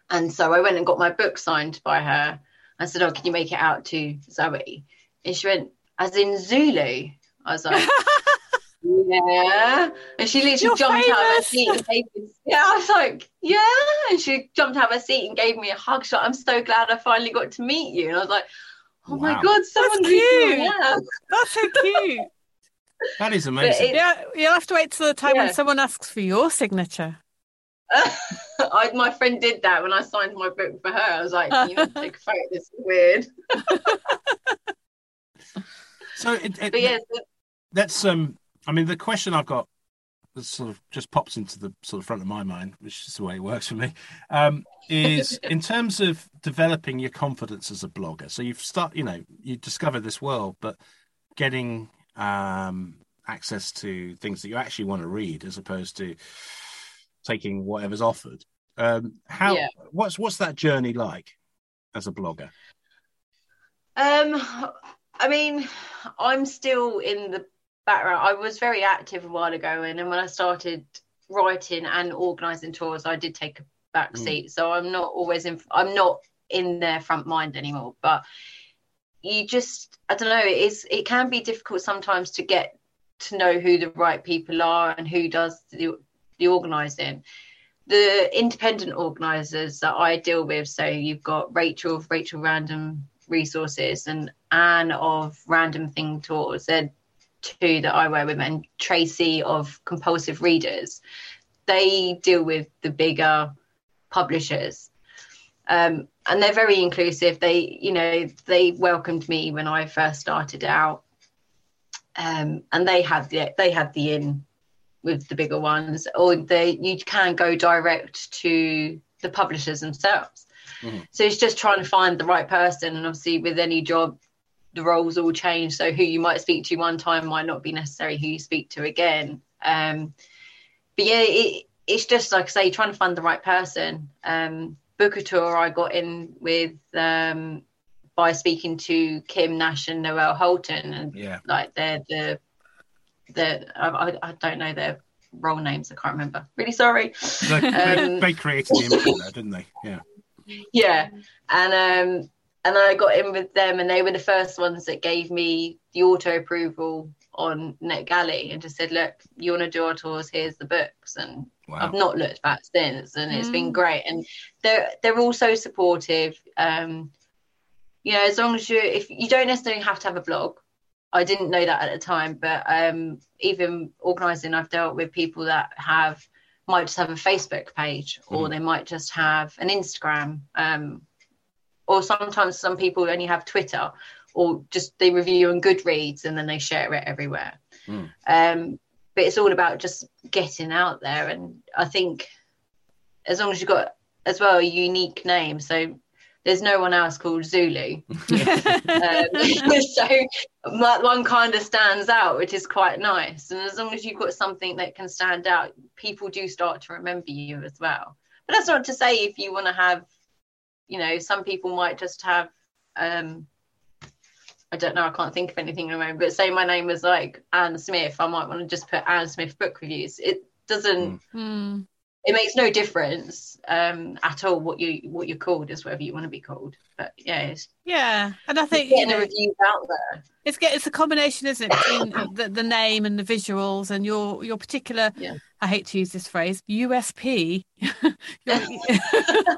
And so I went and got my book signed by her. I said, Oh, can you make it out to Zoe? And she went, As in Zooloo? I was like, [LAUGHS] Yeah. And she literally You're jumped famous. out of her seat and gave me, Yeah, I was like, Yeah. And she jumped out of her seat and gave me a hug. Shot. I'm so glad I finally got to meet you. And I was like, Oh wow. my God, someone That's cute. That's so cute. [LAUGHS] That is amazing. yeah, you'll have to wait till the time yeah. when someone asks for your signature. [LAUGHS] I, my friend did that when I signed my book for her. I was like, you know, [LAUGHS] take a photo. This is weird. so, it, it, but yeah, that's um. I mean, the question I've got that sort of just pops into the sort of front of my mind, which is the way it works for me, um, is [LAUGHS] in terms of developing your confidence as a blogger. So you've start, you know, you discover this world, but getting um, access to things that you actually want to read as opposed to taking whatever's offered. Um, how yeah. what's what's that journey like as a blogger? Um, I mean, I'm still in the background. I was very active a while ago, and then when I started writing and organising tours, I did take a back mm. seat. Mm. So I'm not always in. I'm not in their front mind anymore. But you just I don't know, it is it can be difficult sometimes to get to know who the right people are and who does the the organising. The independent organisers that I deal with, so you've got Rachel of Rachel Random Resources and Anne of Random Thing Tours. They're two that I work with, and Tracy of Compulsive Readers. They deal with the bigger publishers um, and they're very inclusive. They, you know, they welcomed me when I first started out, um, and they had the they had the in with the bigger ones, or they you can go direct to the publishers themselves. Mm-hmm. So it's just trying to find the right person, and obviously with any job, the roles all change. So who you might speak to one time might not be necessarily who you speak to again. Um, but yeah, it, it's just like I say, trying to find the right person. Um, Bookouture I got in with um, by speaking to Kim Nash and Noelle Holten, and yeah, like they're the the I, I don't know their role names. I can't remember. Really sorry. They, um, they created the image didn't they? Yeah. Yeah, and um, and I got in with them, and they were the first ones that gave me the auto approval on NetGalley and just said, "Look, you want to do our tours? Here's the books." And Wow. I've not looked back since, and it's been great. And they're they're all so supportive. Um, you know, as long as you if you don't necessarily have to have a blog, I didn't know that at the time, but um, even organising, I've dealt with people that have might just have a Facebook page, or mm. they might just have an Instagram, um, or sometimes some people only have Twitter, or just they review on Goodreads and then they share it everywhere. Mm. Um, but it's all about just getting out there, and I think as long as you've got as well a unique name, so there's no one else called Zooloo. [LAUGHS] um, [LAUGHS] so that one kind of stands out, which is quite nice. And as long as you've got something that can stand out, people do start to remember you as well. But that's not to say if you want to have, you know, some people might just have, um, I don't know, I can't think of anything at the moment, but say my name was like Anne Smith, I might want to just put Anne Smith book reviews. It doesn't. Mm it makes no difference um, at all what you what you're called is whatever you want to be called. But yeah, yeah, and I think getting you know, the reviews out there. It's get it's a combination, isn't it, between the, the name and the visuals and your your particular. Yeah. I hate to use this phrase USP. well, [LAUGHS]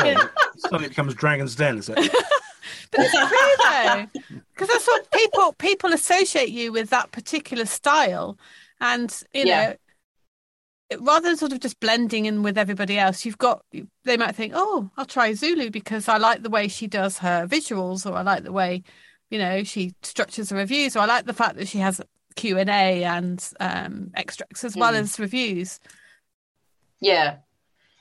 [LAUGHS] [LAUGHS] Suddenly it becomes Dragon's Den, is it? but it's true though, because that's what people people associate you with that particular style, and you yeah. know rather than sort of just blending in with everybody else, you've got they might think, oh, I'll try Zooloo because I like the way she does her visuals, or I like the way you know she structures her reviews, or I like the fact that she has Q and A and um, extracts as well mm. as reviews. Yeah,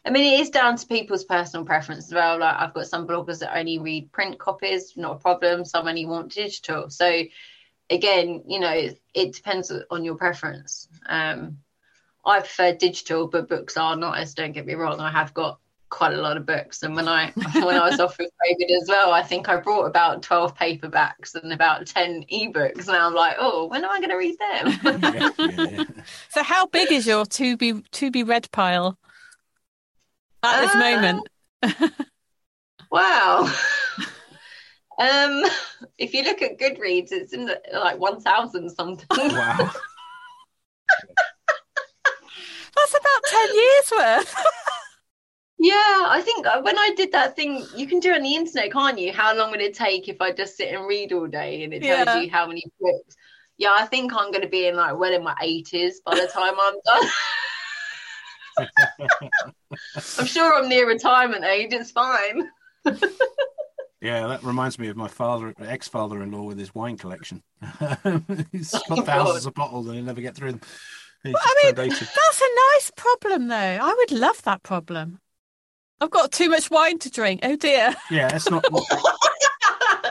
I mean it is down to people's personal preference as well. Like I've got some bloggers that only read print copies, not a problem. Some only want digital. So again, you know, it, it depends on your preference. Um, I prefer digital, but books are nice. Don't get me wrong. I have got quite a lot of books, and when I [LAUGHS] when I was off with COVID as well, I think I brought about twelve paperbacks and about ten ebooks, and I'm like, oh, when am I going to read them? [LAUGHS] yeah, yeah, yeah. So, how big is your to be to be read pile at this uh, moment? [LAUGHS] wow. um, if you look at Goodreads, it's in the, like one thousand something. Wow. That's about 10 years worth. Yeah, I think uh, when I did that thing, you can do it on the internet, can't you? How long would it take if I just sit and read all day and it tells yeah. you how many books? Yeah, I think I'm going to be in like well in my 80s by the time I'm done. [LAUGHS] I'm sure I'm near retirement age. It's fine. [LAUGHS] Yeah, that reminds me of my father, ex-father-in-law, with his wine collection. [LAUGHS] He's got oh, thousands God. of bottles and he never get through them. Well, I mean, that's a nice problem, though. I would love that problem. I've got too much wine to drink. Oh dear. Yeah, it's not. [LAUGHS]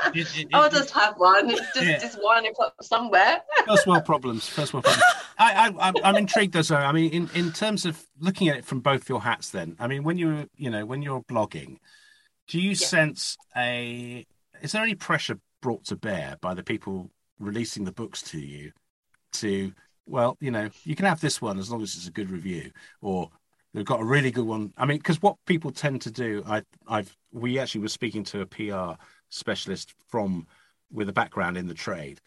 [LAUGHS] it, it, it, I'll just have one. Just, yeah. just wine somewhere. [LAUGHS] first world problems. First world problems. I, I, I'm intrigued though. So, I mean, in, in terms of looking at it from both your hats, then, I mean, when you're, you know, when you're blogging, do you yeah. sense a? Is there any pressure brought to bear by the people releasing the books to you to well, you know, you can have this one as long as it's a good review, or they've got a really good one. I mean, because what people tend to do, I, I've, we actually were speaking to a PR specialist from with a background in the trade,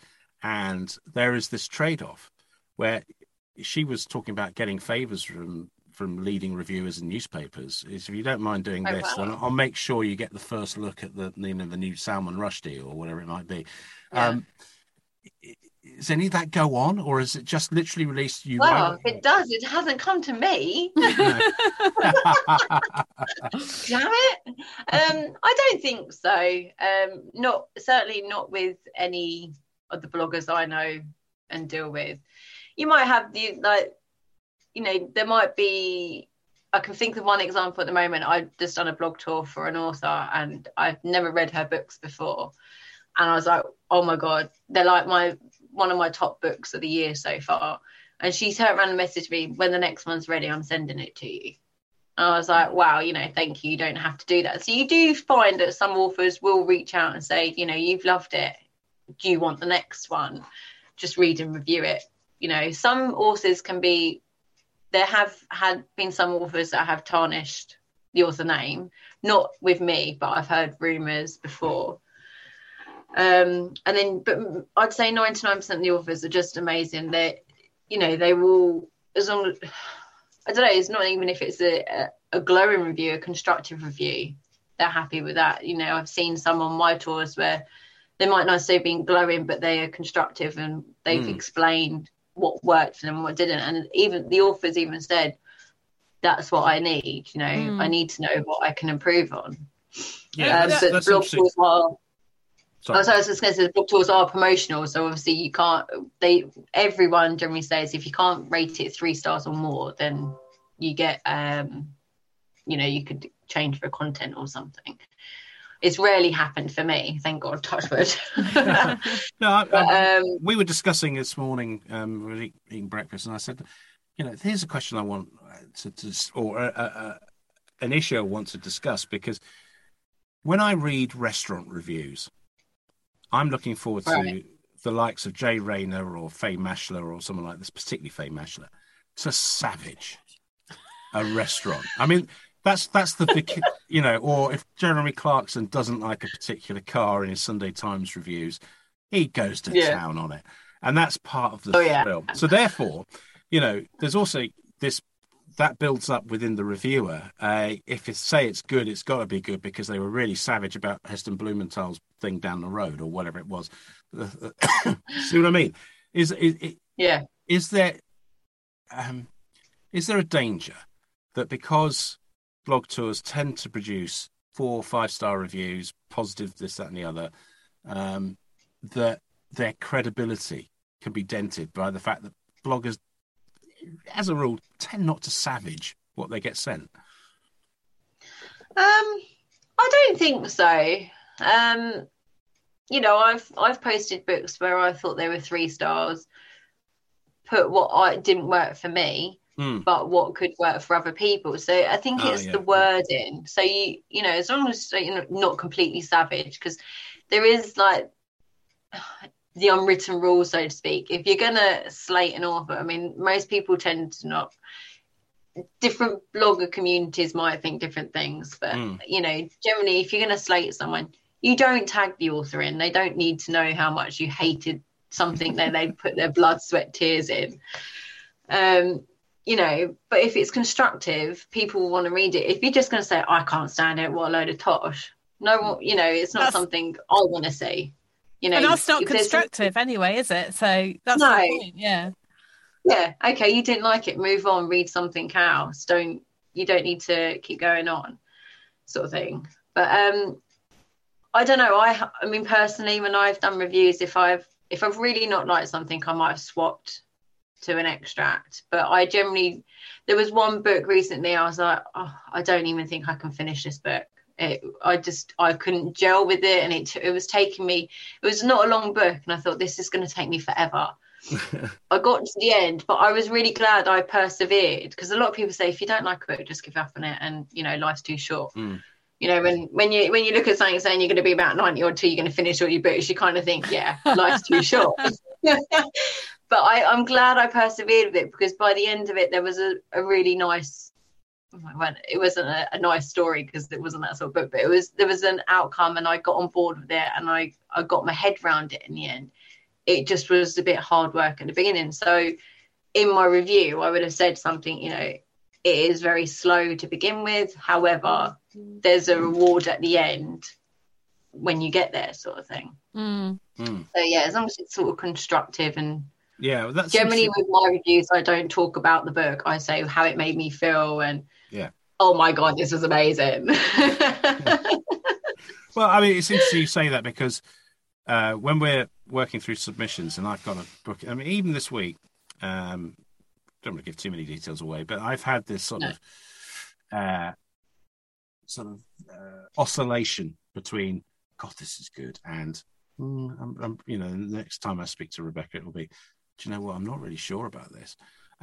and there is this trade-off where she was talking about getting favors from from leading reviewers and newspapers is if you don't mind doing oh, this, wow. then I'll make sure you get the first look at the you know the new Salman Rushdie or whatever it might be. Yeah. Um, does any of that go on, or is it just literally released you? Well, if it does, it hasn't come to me. [LAUGHS] Damn it! Um, I don't think so. Um, not certainly not with any of the bloggers I know and deal with. You might have the like, you know, there might be. I can think of one example at the moment. I've just done a blog tour for an author, and I've never read her books before and I was like, oh my god, they're like my one of my top books of the year so far. And she turned around and messaged me, when the next one's ready, I'm sending it to you. And I was like, wow, you know, thank you. You don't have to do that. So you do find that some authors will reach out and say, you know, you've loved it. Do you want the next one? Just read and review it. You know, some authors can be, there have had been some authors that have tarnished the author name, not with me, but I've heard rumours before um, and then, but I'd say 99% of the authors are just amazing. They, you know, they will, as long as, I don't know, it's not even if it's a, a glowing review, a constructive review, they're happy with that. You know, I've seen some on my tours where they might not say being glowing, but they are constructive and they've Mm. explained what worked for them and what didn't. And even the authors even said, "That's what I need. You know, Mm. I need to know what I can improve on." Yeah, um, that's, but that's blog are Sorry. Oh, so I was just going to say the book tours are promotional, so obviously you can't. They everyone generally says if you can't rate it three stars or more, then you get, um, you know, you could change for content or something. It's rarely happened for me, thank God, touch wood. [LAUGHS] [LAUGHS] no, I, But, I- um, we were discussing this morning. Um, we were eating breakfast, and I said, you know, here's a question I want to, to or a, a, a, an issue I want to discuss because when I read restaurant reviews, I'm looking forward to Right. the likes of Jay Rayner or Fay Maschler or someone like this, particularly Fay Maschler, to savage a restaurant. I mean, that's that's the [LAUGHS] you know, or if Jeremy Clarkson doesn't like a particular car in his Sunday Times reviews, he goes to Yeah. town on it, and that's part of the Oh, yeah. So therefore, you know, there's also this that builds up within the reviewer. Uh, if it say it's good, it's got to be good because they were really savage about Heston Blumenthal's thing down the road or whatever it was. [COUGHS] See what I mean? Is is, yeah, is there um, is there a danger that because blog tours tend to produce four or five star reviews, positive this, that, and the other, um, that their credibility can be dented by the fact that bloggers, as a rule, tend not to savage what they get sent. Um, I don't think so. Um, you know, I've I've posted books where I thought they were three stars, put what I didn't work for me, Hmm. but what could work for other people. So I think Ah, it's yeah. the wording. So you you know, as long as you're not completely savage, because there is like the unwritten rule, so to speak. If you're gonna slate an author, I mean, most people tend to not. Different blogger communities might think different things, but Mm. you know, generally, if you're gonna slate someone, you don't tag the author in. They don't need to know how much you hated something that they put their blood, sweat, tears in. Um, you know, but if it's constructive, people want to read it. If you're just going to say, "I can't stand it," what a load of tosh. No, one- you know, it's not That's- something I want to see. You know, and that's not constructive anyway, is it? So that's No. the point. Yeah. Yeah, okay, you didn't like it, move on, read something else. Don't you don't need to keep going on, sort of thing. But um, I don't know. I I mean, personally, when I've done reviews, if I've if I've really not liked something, I might have swapped to an extract. But I generally, there was one book recently. I was like, oh, I don't even think I can finish this book. It, I just I couldn't gel with it, and it it was taking me. It was not a long book, and I thought this is going to take me forever. [LAUGHS] I got to the end, but I was really glad I persevered because a lot of people say if you don't like a book, just give up on it, and you know life's too short. Mm. You know, when when you when you look at something saying you're going to be about ninety or two, you're going to finish all your books, you kind of think, yeah, life's too short. [LAUGHS] [LAUGHS] but I, I'm glad I persevered with it because by the end of it, there was a, a really nice. Well, it wasn't a, a nice story because it wasn't that sort of book, but it was there was an outcome, and I got on board with it, and I I got my head around it in the end it just was a bit hard work at the beginning. So in my review, I would have said something, you know, it is very slow to begin with. However, there's a reward at the end when you get there, sort of thing. Mm. Mm. So yeah, as long as it's sort of constructive and Yeah, well, that's generally with my reviews, I don't talk about the book. I say how it made me feel and Yeah. Oh my god, this is amazing. [LAUGHS] Well, I mean, it's interesting you say that because uh, when we're working through submissions, and I've got a book. I mean, even this week, um, don't want to give too many details away, but I've had this sort No. of uh, sort of uh, oscillation between God, this is good, and mm, I'm, I'm, you know, the next time I speak to Rebecca, it'll be, do you know what? I'm not really sure about this,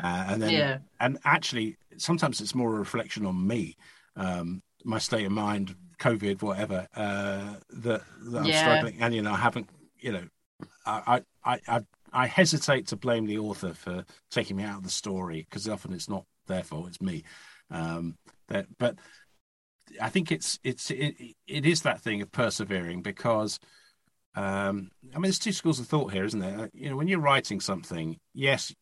uh, and then yeah. and actually sometimes it's more a reflection on me um my state of mind covid whatever uh that, that i'm struggling. And you know i haven't you know i i i i hesitate to blame the author for taking me out of the story because often it's not their fault it's me. Um that but i think it's it's it, it is that thing of persevering because um i mean there's two schools of thought here isn't there? You know when you're writing something yes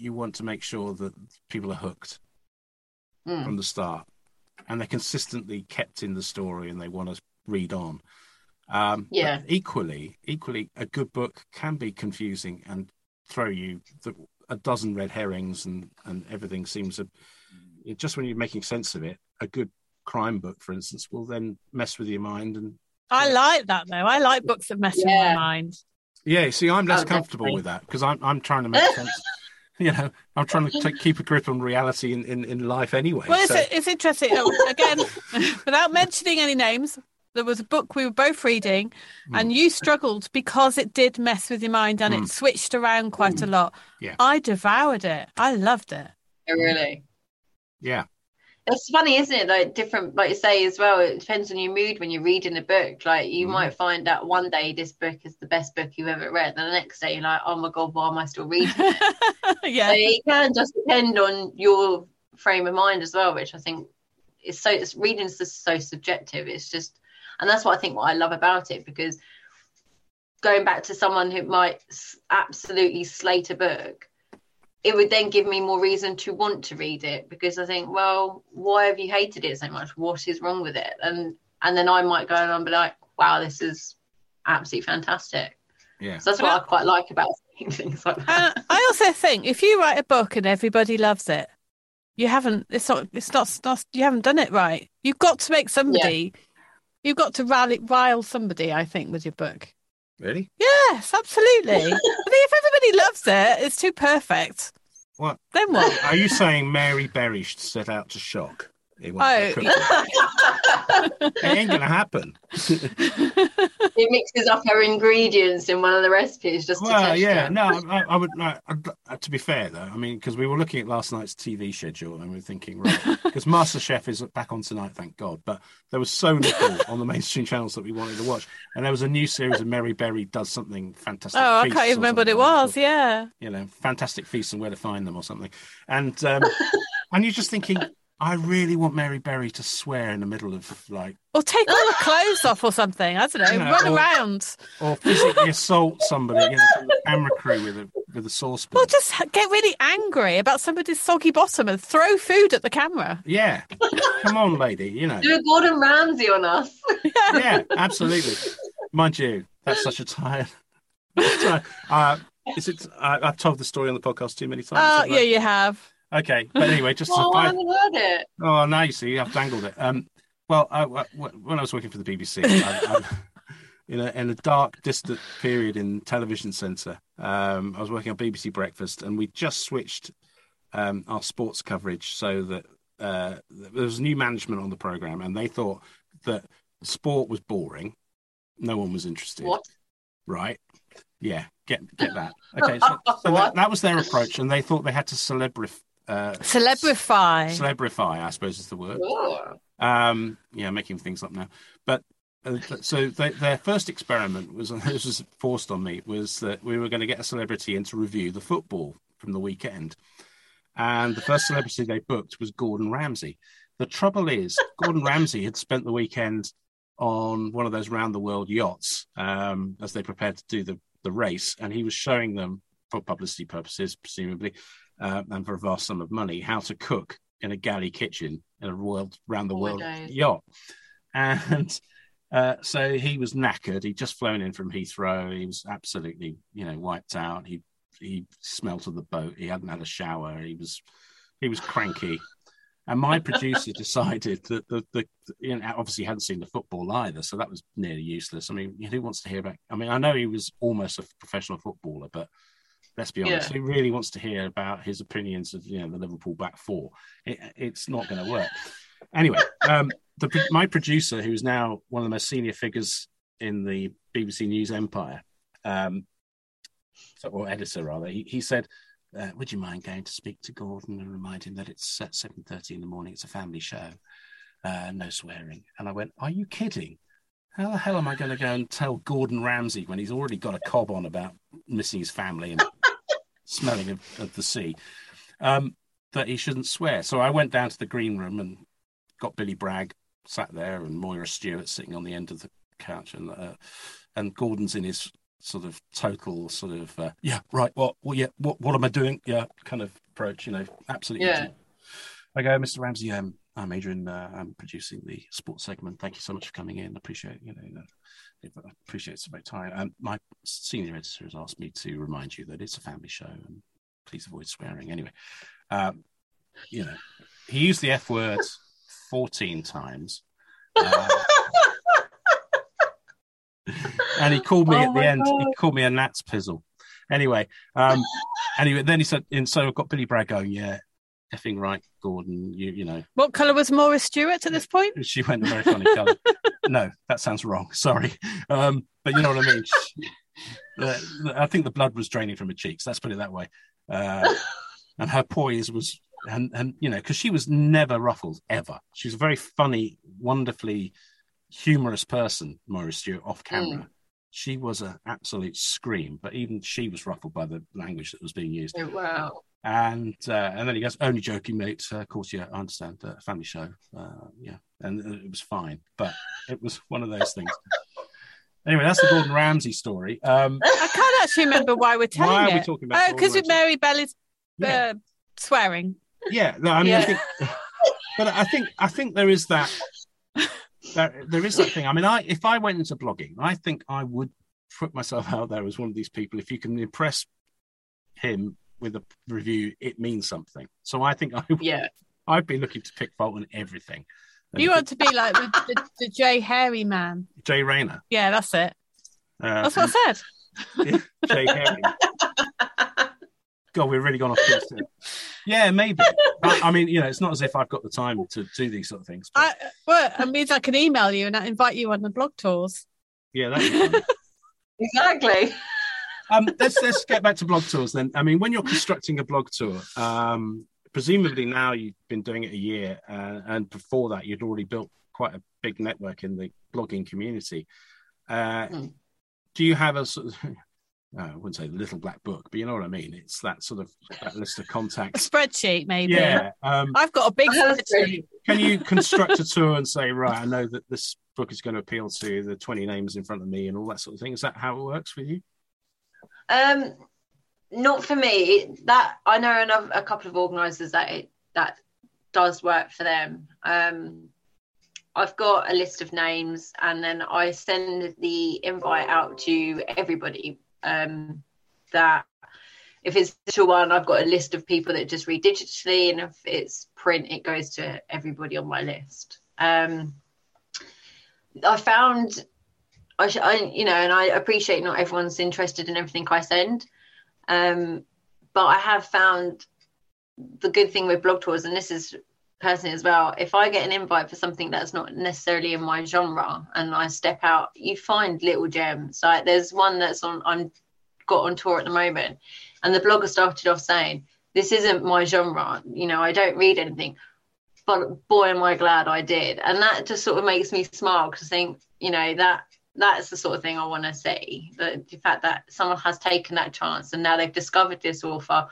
you want to make sure that people are hooked Mm. from the start and they're consistently kept in the story and they want to read on Um, Yeah. equally, equally, a good book can be confusing and throw you the, a dozen red herrings, and and everything seems a, just when you're making sense of it. A good crime book, for instance, will then mess with your mind and I like that though. I like books that mess with my mind. Yeah, see, I'm less Oh, comfortable definitely. with that because I'm I'm trying to make [LAUGHS] sense. [LAUGHS] You know, I'm trying to take, keep a grip on reality in, in, in life anyway. Well, so- it's, it's interesting. Oh, Again, [LAUGHS] without mentioning any names, there was a book we were both reading, Hmm. and you struggled because it did mess with your mind and it switched around quite a lot. Yeah. I devoured it. I loved it. Oh, really. yeah, It's funny, isn't it? Like different, like you say as well. It depends on your mood when you're reading a book. Like you Mhm. might find that one day this book is the best book you've ever read, and the next day you're like, oh my god, why am I still reading? [LAUGHS] yeah. So it can just depend on your frame of mind as well, which I think is so. It's, reading is just so subjective. It's just, and that's what I think what I love about it because going back to someone who might absolutely slate a book, it would then give me more reason to want to read it because I think, well, why have you hated it so much? What is wrong with it? And and then I might go and be like, wow, this is absolutely fantastic. yeah. So that's what I quite like about [LAUGHS] things like that. And I also think if you write a book and everybody loves it, you haven't. It's not. It's not. it's not you haven't done it right. You've got to make somebody. You've got to rally, rile somebody. I think with your book. Really? Yes, absolutely. I think if everybody loves it, it's too perfect. What? Then what? Are you saying Mary Berry should set out to shock? It, won't Oh. it. it ain't gonna happen. it mixes up her ingredients in one of the recipes just Well, test yeah, them. no, I, I would. I, I, to be fair, though, I mean, because we were looking at last night's TV schedule and we are thinking, right, [LAUGHS] because MasterChef is back on tonight, thank God. But there was so little on the mainstream channels that we wanted to watch, and there was a new series of Mary Berry does something fantastic. Oh, I can't even remember what it something. was. Yeah. You know, fantastic feasts and where to find them or something, and um, [LAUGHS] and you're just thinking, I really want Mary Berry to swear in the middle of like, Or take all the clothes off or something. I don't know. Yeah, Run or- around. or physically assault somebody, you know, the camera crew with a with a saucepan. Or just get really angry about somebody's soggy bottom and throw food at the camera. Yeah, come on, lady, you know. Do a Gordon Ramsay on us. yeah, absolutely. Mind you, that's such a tired. [LAUGHS] tired- uh, is it? Uh, I've told the story on the podcast too many times. Oh, yeah, you have. Okay, but anyway, just Oh, I haven't heard it. oh, now you see, I've dangled it. Um, well, I, I- when I was working for the BBC, I, I, [LAUGHS] in a in a dark, distant period in television centre, um, I was working on BBC Breakfast, and we just switched um, our sports coverage so that uh, there was new management on the program, and they thought that sport was boring. No one was interested What? right? Yeah, get get that. [LAUGHS] Okay, so, so that, that was their approach, and they thought they had to celebrify. Uh, Celebrify. celebrify, I suppose is the word. Oh. Um, yeah, making things up now. But uh, so they, their first experiment was [LAUGHS] this was forced on me was that we were going to get a celebrity in to review the football from the weekend, and the first celebrity they booked was Gordon Ramsay. The trouble is, Gordon Ramsay had spent the weekend on one of those round the world yachts um, as they prepared to do the, the race, and he was showing them for publicity purposes, presumably, uh, and for a vast sum of money, how to cook in a galley kitchen in a world round the world yacht. [LAUGHS] And uh, so he was knackered. He'd just flown in from Heathrow. He was absolutely, you know, wiped out. He he smelt of the boat. He hadn't had a shower. He was he was cranky. And my [LAUGHS] producer decided that the, the, you know, obviously hadn't seen the football either, so that was nearly useless. I mean, who wants to hear about? I mean, I know he was almost a professional footballer, but let's be honest, Yeah. who really wants to hear about his opinions of you know the Liverpool back four? It, it's not going to work. Anyway, um, the, my producer, who's now one of the most senior figures in the BBC News empire, um, or editor rather, he, he said, uh, "Would you mind going to speak to Gordon and remind him that it's at seven thirty in the morning? It's a family show, uh, no swearing." And I went, "Are you kidding? How the hell am I going to go and tell Gordon Ramsay when he's already got a cob on about missing his family and smelling of, of the sea um, that he shouldn't swear?" So I went down to the green room and got Billy Bragg sat there and Moira Stuart sitting on the end of the couch and uh, and Gordon's in his sort of total sort of uh, yeah right what well yeah what what am I doing yeah kind of approach you know absolutely Yeah. I go Mr Ramsay um I'm Adrian. Uh, I'm producing the sports segment. Thank you so much for coming in. Appreciate you know, I appreciate it's about time. Um, my senior editor has asked me to remind you that it's a family show and please avoid swearing. Anyway, um, you know, he used the F word 14 times. Uh, and he called me [LAUGHS] Oh at the end. God. He called me a Nats pizzle. Anyway, um, anyway, then he said, and so I've got Billy Bragg going, yeah, effing right, Gordon. You, you know, What colour was Moira Stuart at this point? [LAUGHS] she went a very funny colour. [LAUGHS] no, that sounds wrong. Sorry, um, but you know what I mean. I think the blood was draining from her cheeks. Let's put it that way. Uh, [LAUGHS] and her poise was, and and you know, because she was never ruffled ever. She was a very funny, wonderfully humorous person, Moira Stuart, off camera. She was an absolute scream, but even she was ruffled by the language that was being used. Oh, wow. And uh, and then he goes, only joking, mate. Uh, of course, yeah, I understand. Uh, family show, uh, yeah, and uh, it was fine, but it was one of those things. Anyway, that's the Gordon Ramsay story. Um, I can't actually remember why we're telling Why are we talking about Oh, because Ramsay? Mary Berry is Yeah. uh, swearing. yeah, no, I mean, I think, but I think I think there is that, that there is that thing. I mean, I if I went into blogging, I think I would put myself [LAUGHS] out there as one of these people. If you can impress him with a review, it means something. So I think I Yeah. I'd be looking to pick fault on everything. And You want to be like the, the, the Jay Hairy man. Jay Rayner. Yeah, that's it. Uh, That's what I said. [LAUGHS] Jay Herring. God, we've really gone off course here. Yeah, maybe. I, I mean, you know, it's not as if I've got the time to do these sort of things. But I, well, it means I can email you and I invite you on the blog tours. yeah, that'd be fun. [LAUGHS] Exactly. Um, let's let's get back to blog tours then. I mean, when you're constructing a blog tour, um, presumably now you've been doing it a year, uh, and before that you'd already built quite a big network in the blogging community. Uh, Mm. Do you have a sort of [LAUGHS] uh, I wouldn't say the little black book, but you know what I mean? It's that sort of that list of A contacts. spreadsheet, maybe. Yeah. Um, I've got a big I have a spreadsheet. can you construct a tour and say, right, I know that this book is going to appeal to the 20 names in front of me and all that sort of thing? Is that how it works with you? Um, not for me. That I know another, a couple of organisers that it that does work for them. Um, I've got a list of names, and then I send the invite out to everybody. Um, that if it's digital one, I've got a list of people that just read digitally, and if it's print, it goes to everybody on my list. Um, I found I, sh- I, you know, and I appreciate not everyone's interested in everything I send. Um, but I have found the good thing with blog tours, and this is personally as well, if I get an invite for something that's not necessarily in my genre and I step out, you find little gems. Like there's one that's on, I'm got on tour at the moment, and the blogger started off saying, This isn't my genre, you know, I don't read anything. But boy, am I glad I did. And that just sort of makes me smile because I think, you know, that that's the sort of thing I want to see. The, the fact that someone has taken that chance and now they've discovered this author,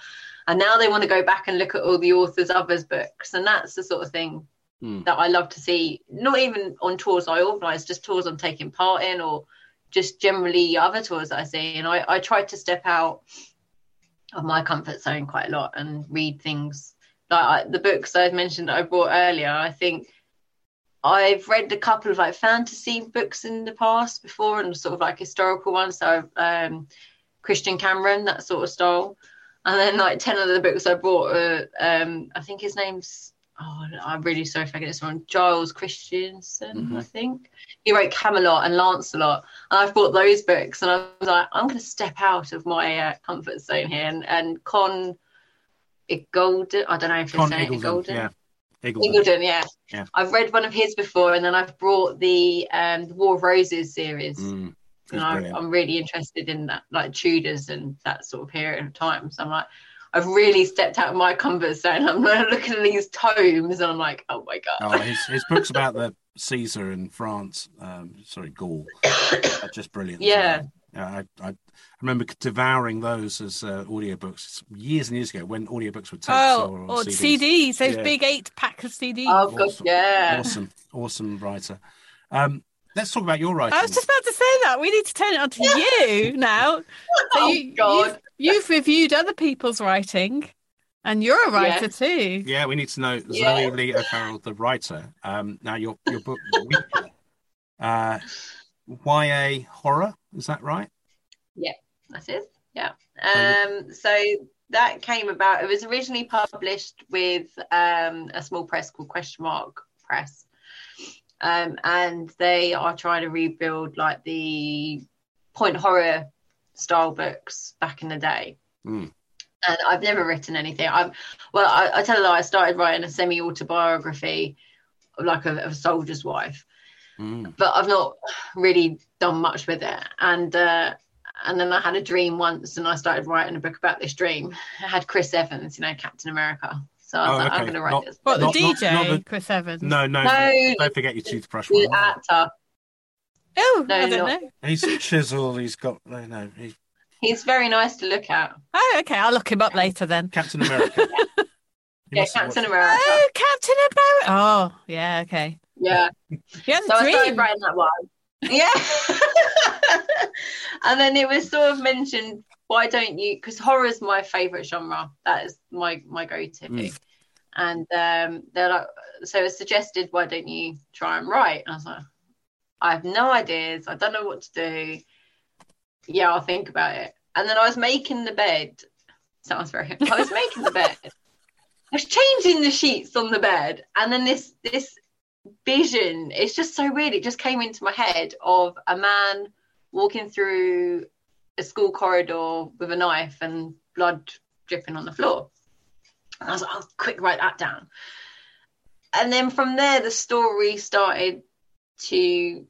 and now they want to go back and look at all the authors' others' books, and that's the sort of thing Hmm. that I love to see. Not even on tours I organise, just tours I'm taking part in, or just generally other tours that I see. And I, I try to step out of my comfort zone quite a lot and read things like I, the books I mentioned that I bought earlier. I think I've read a couple of like fantasy books in the past before, and sort of like historical ones. So um, Christian Cameron, that sort of style. And then like ten of the books I bought, are, um, I think his name's. Oh, I'm really sorry if I get this wrong. Giles Christensen, I Mhm. think. He wrote Camelot and Lancelot, and I've bought those books, and I was like, I'm going to step out of my uh, comfort zone here. And, and Conn Iggulden, I don't know if Con it's saying Eagleton, Iggulden. yeah. Ingleton, yeah. Yeah. I've read one of his before, and then I've brought the um, War of Roses series, Mm, and I, brilliant. I'm really interested in that, like Tudors and that sort of period of time. So I'm like, I've really stepped out of my comfort zone. [LAUGHS] I'm looking at these tomes, and I'm like, oh my god. Oh, his, his books about [LAUGHS] the Caesar in France, um, sorry, Gaul, are just brilliant. Yeah. well. Yeah, I, I remember devouring those as uh, audiobooks years and years ago when audiobooks were tapes Oh, or, or CDs. CDs, those Yeah. big eight pack of CDs. Oh god, Awesome. yeah. Awesome, awesome writer. Um, let's talk about your writing. I was just about to say that. We need to turn it on to you now. [LAUGHS] So Oh, you, God. You've, you've reviewed other people's writing. And you're a writer Yes. too. Yeah, we need to know Yeah. Zoe Lee O'Farrell, the writer. Um, now your your book, Ouija, uh, YA horror, is that right? Yeah, that is, yeah. Um, so that came about. It was originally published with um, a small press called Question Mark Press, um, and they are trying to rebuild like the point horror style books back in the day. Mm. And I've never written anything. I'm well. I, I tell a lie. I started writing a semi autobiography, like a, a soldier's wife Mm. but I've not really done much with it. And uh, and then I had a dream once, and I started writing a book about this dream. I had Chris Evans, you know, Captain America. So I was Oh, like, I'm going to write Not- this. What, Not- the not- DJ, not the- Chris Evans? No, no, No. don't forget your toothbrush The one. actor. Oh, No, I don't not- know. He's chiseled. He's got no, no. He, He's very nice to look at. Oh, okay. I'll look him up later then. Captain America. [LAUGHS] Yeah, Captain America. Oh, Captain America. Oh, yeah, okay. Yeah. He has So a I started writing that one. Yeah. [LAUGHS] and then it was sort of mentioned, why don't you? Because horror is my favorite genre. That is my my go to. Mm. And um, they're like, so it suggested, why don't you try and write? And I was like, I have no ideas. I don't know what to do. Yeah, I'll think about it. And then I was making the bed. Sounds very. I was making the bed. [LAUGHS] I was changing the sheets on the bed, and then this this vision. It's just so weird. It just came into my head of a man walking through a school corridor with a knife and blood dripping on the floor. And i was like oh quick write that down. And then from there the story started to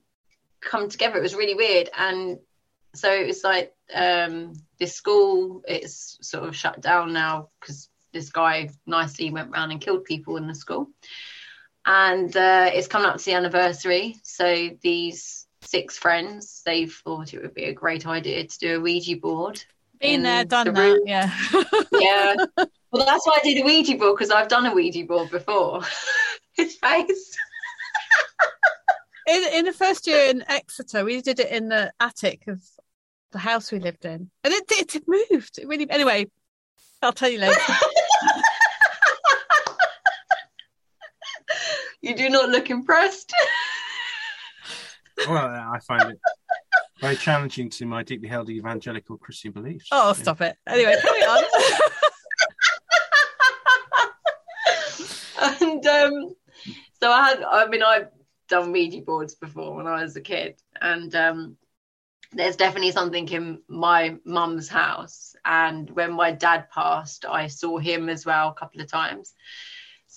come together. It was really weird. And so it was like um this school it's sort of shut down now because this guy nicely went round and killed people in the school and uh, it's coming up to the anniversary. So these six friends, they thought it would be a great idea to do a Ouija board. Been there, done the that. Yeah. [LAUGHS] Yeah. well, that's why I did a Ouija board because I've done a Ouija board before. [LAUGHS] His face. in, in the first year in Exeter, we did it in the attic of the house we lived in, and it it, it moved. It really. Anyway, I'll tell you later. [LAUGHS] You do not look impressed. Well, I find it very challenging to my deeply held evangelical Christian beliefs. oh, Yeah. stop it. Anyway, carry on. [LAUGHS] and um, so I had, I mean, I've done Ouija boards before when I was a kid, and um, there's definitely something in my mum's house. And when my dad passed, I saw him as well a couple of times.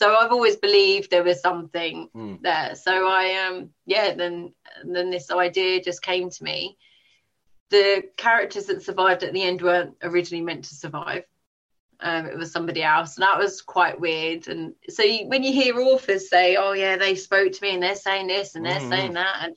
So I've always believed there was something Mm. there. So I um yeah, then then this idea just came to me. The characters that survived at the end weren't originally meant to survive. Um, it was somebody else, and that was quite weird. And so you, when you hear authors say, "Oh yeah, they spoke to me and they're saying this and they're Mhm. saying that," and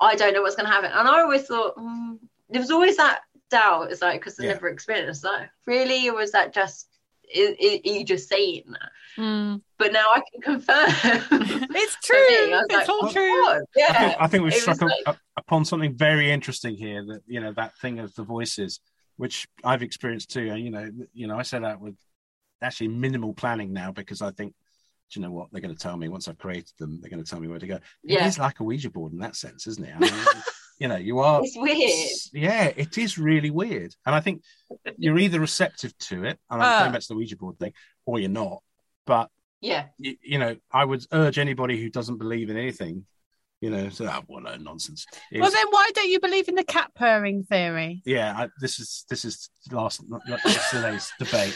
I don't know what's going to happen, and I always thought mm, there was always that doubt. It's like because I Yeah. never experienced that. Really, or was that just are you just saying that? Mm. But now I can confirm. [LAUGHS] It's For me, true. I It's like, all "Oh, true. God." I Yeah, think, I think we've It struck was up- up- upon something very interesting here. That you know that thing of the voices, which I've experienced too. And you know, you know, I set out with actually minimal planning now because I think, do you know what? They're going to tell me once I've created them. They're going to tell me where to go. It Yeah. is like a Ouija board in that sense, isn't it? I mean, [LAUGHS] you know, you are. it's weird. Yeah, it is really weird, and I think you're either receptive to it, and I'm Ah. going back to the Ouija board thing, or you're not. But Yeah, you, you know, I would urge anybody who doesn't believe in anything, you know, so oh, what a nonsense. Is- Well, then why don't you believe in the cat purring theory? yeah, I, this is this is last yesterday's [LAUGHS] debate.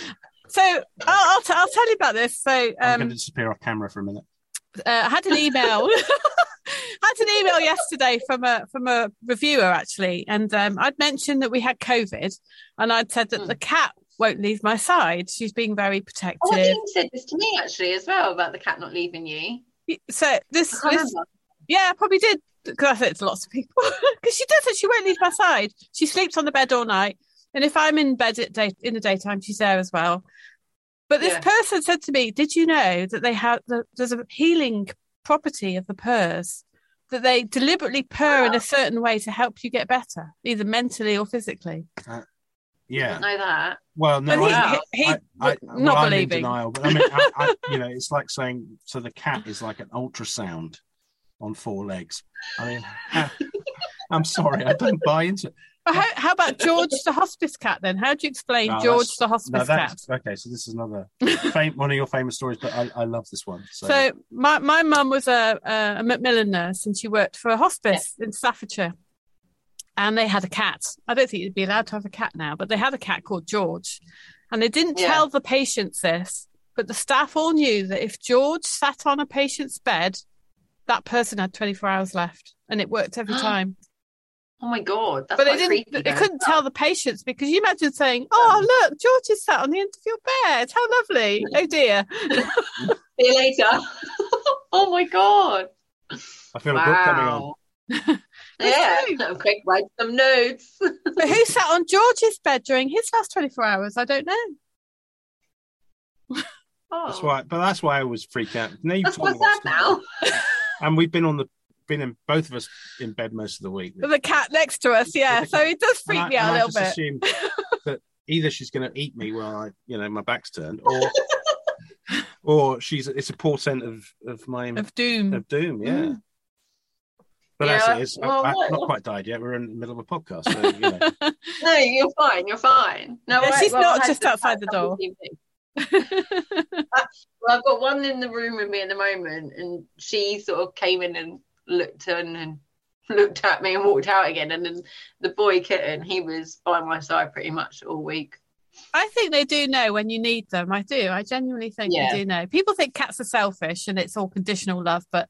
So I'll, I'll, t- I'll tell you about this. So I'm um, going to disappear off camera for a minute. uh, I had an email. I [LAUGHS] [LAUGHS] had an email yesterday from a from a reviewer actually, and um, I'd mentioned that we had COVID, and I'd said that Hmm. the cat won't leave my side. She's being very oh, protective. oh, I think you said this to me actually as well about the cat not leaving you. so this, this yeah, I probably did because I said it to lots of people [LAUGHS] because she does it. She won't leave my side. She sleeps on the bed all night, and if I'm in bed at day in the daytime, she's there as well. But this Yeah. person said to me, "Did you know that they have the, there's a healing property of the purrs that they deliberately purr in a certain way to help you get better, either mentally or physically?" Uh, Yeah. Didn't know that. Well, no, But he- I, he- he I, I, was well, not I'm in believing. denial. But I mean, I, I, [LAUGHS] you know, it's like saying so the cat is like an ultrasound on four legs. I mean, I'm sorry, I don't buy into it. But how, how about George the hospice cat then? How do you explain No, George that's- the No, hospice cat? that's okay. So this is another fam- one of your famous stories, but I, I love this one. So, So my my mum was a, a a Macmillan nurse and she worked for a hospice in Staffordshire, and they had a cat. I don't think you'd be allowed to have a cat now, but they had a cat called George, and they didn't Yeah. tell the patients this, but the staff all knew that if George sat on a patient's bed, that person had 24 hours left, and it worked every [GASPS] time. Oh my god, that's but they didn't. creepy. They couldn't tell the patients because you imagine saying, "Oh, um, look, George is sat on the end of your bed. How lovely! Oh dear." [LAUGHS] [LAUGHS] See you later. [LAUGHS] oh my god. I feel a book coming on. Wow. yeah. true. Quick, write some notes. [LAUGHS] But who sat on George's bed during his last 24 hours? I don't know. Oh, That's why, but that's why I was freaked out. Now you That's what's what's that now. And we've been on the been in both of us in bed most of the week. With the cat next to us, yeah. So it does freak And I- me out and a I little just bit. assumed [LAUGHS] that either she's going to eat me while I, you know, my back's turned, or [LAUGHS] or she's it's a portent of of my Of doom. of doom. Yeah. Mm. But Yeah, as it is, well, I, what- I've not quite died yet. We're in the middle of a podcast, so you know. [LAUGHS] No, you're fine. You're fine. No, Yeah, she's well, not I just outside the door. [LAUGHS] Uh, well, I've got one in the room with me at the moment, and she sort of came in and looked in and [LAUGHS] looked at me and walked out again. And then the boy kitten, he was by my side pretty much all week. I think they do know when you need them. I do. I genuinely think Yeah. they do know. People think cats are selfish and it's all conditional love, but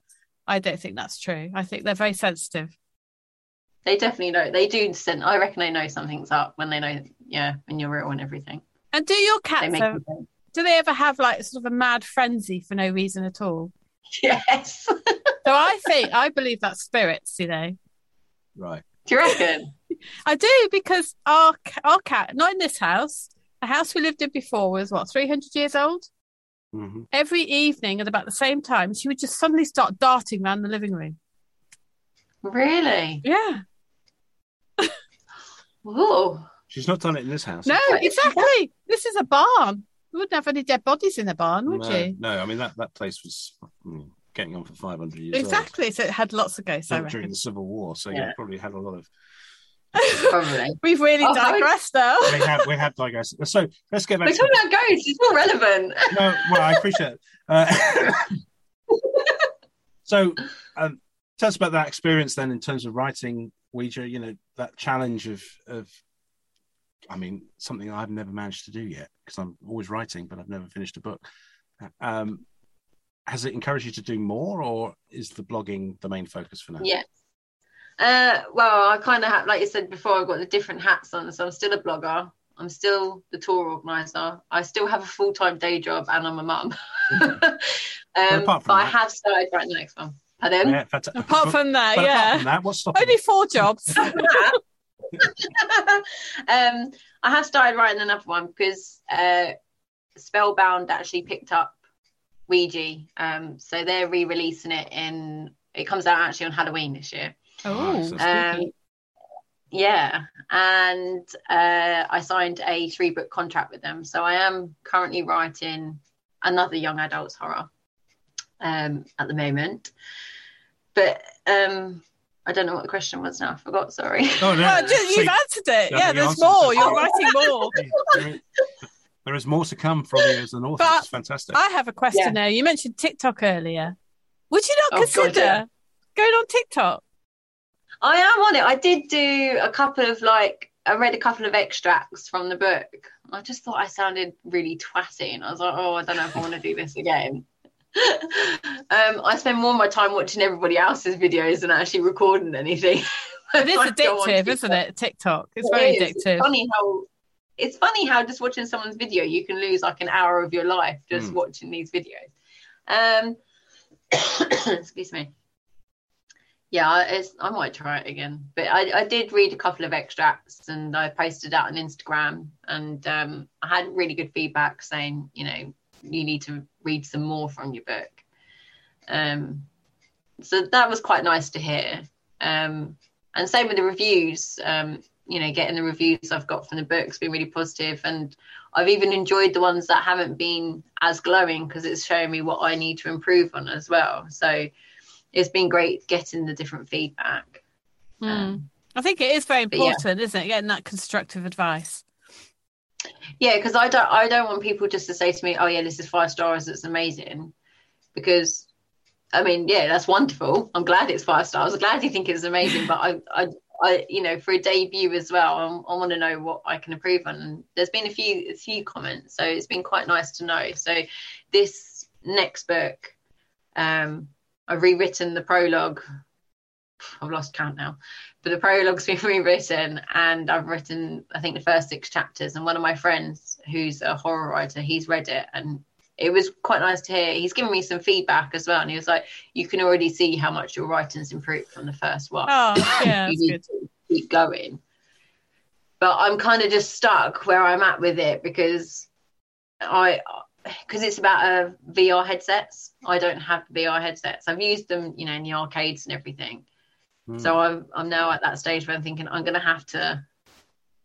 I don't think that's true. I think they're very sensitive. They definitely know. They do. Send, I reckon they know something's up when they know, yeah, when you're real and everything. And do your cats make ever, do they ever have like sort of a mad frenzy for no reason at all? [LAUGHS] Yes. [LAUGHS] So I think I believe that's spirits, you know. right. do you reckon? [LAUGHS] I do because our our cat, not in this house, the house we lived in before was what three hundred years old. Hmm Every evening at about the same time, she would just suddenly start darting around the living room. Really? Yeah, Oh, She's not done it in this house. no, exactly. This is a barn. You wouldn't have any dead bodies in the barn, would no, you? no, I mean that that place was mm, getting on for 500 years Exactly. So it had lots of ghosts. I. During reckon. the Civil War, so Yeah. you probably had a lot of. Probably. [LAUGHS] We've really Oh, digressed now. we have, we had digress. So let's get back. We're to talking about ghosts. It's more relevant. no, well, I appreciate it. Uh, [LAUGHS] so, um, tell us about that experience then in terms of writing Ouija. You know, that challenge of of, I mean, something I've never managed to do yet because I'm always writing, but I've never finished a book. Um, has it encouraged you to do more, or is the blogging the main focus for now? Yes. Uh, well, I kind of have, like you said before, I've got the different hats on. So I'm still a blogger. I'm still the tour organizer. I still have a full time day job, and I'm a mum. [LAUGHS] um, apart but from I have started writing the next one. Pardon? Yeah, fanta- Apart but- [LAUGHS] from that, but apart yeah. from that, what's [LAUGHS] stopping? Only four jobs. um, I have started writing another one because uh, Spellbound actually picked up Ouija. Um, so they're re-releasing it in. It comes out actually on Halloween this year. Oh, Um, yeah, and uh, I signed a three book contract with them. So I am currently writing another young adults horror um, at the moment. But um, I don't know what the question was now. I forgot. Sorry. [LAUGHS] Oh, no, well, just, you've answered it. Yeah, Yeah, there's more. You're writing more. [LAUGHS] there is- there is more to come from you as an author. But it's fantastic. I have a question now. You mentioned TikTok earlier. Would you not Oh, God, consider yeah. going on TikTok? I am on it. I did do a couple of like I read a couple of extracts from the book. I just thought I sounded really twatty, and I was like, oh, I don't know if I want to do this again. [LAUGHS] um, I spend more of my time watching everybody else's videos than actually recording anything. [LAUGHS] It is I go on addictive, isn't it? TikTok. It's It very is. It's addictive. funny how it's funny how just watching someone's video you can lose like an hour of your life just Mm. watching these videos. Um, [COUGHS] excuse me. Yeah, I- might try it again, but I, I did read a couple of extracts and I posted out on Instagram, and um, I had really good feedback saying, you know, you need to read some more from your book. Um, so that was quite nice to hear. Um, and same with the reviews. Um, you know, getting the reviews I've got from the books been really positive, and I've even enjoyed the ones that haven't been as glowing because it's showing me what I need to improve on as well. So it's been great getting the different feedback. Mm. Um, I think it is very important, yeah. isn't it? Getting that constructive advice. Yeah, because I don't I don't want people just to say to me, "Oh yeah, this is five stars. It's amazing," because I mean, yeah, that's wonderful. I'm glad it's five stars. I'm glad you think it's amazing, but I, I, I, you know, for a debut as well, I, I want to know what I can improve on. And there's been a few, a few comments, so it's been quite nice to know. So this next book, um, I've rewritten the prologue. I've lost count now, but the prologue's [LAUGHS] been rewritten, and I've written, I think, the first six chapters. And one of my friends, who's a horror writer, he's read it, and it was quite nice to hear. He's given me some feedback as well, and he was like, "You can already see how much your writing's improved from the first one. Oh, [COUGHS] yeah, you need good. to keep going." But I'm kind of just stuck where I'm at with it because I, because it's about uh, VR headsets. I don't have VR headsets. I've used them, you know, in the arcades and everything. Mm. So I'm I'm now at that stage where I'm thinking I'm going to have to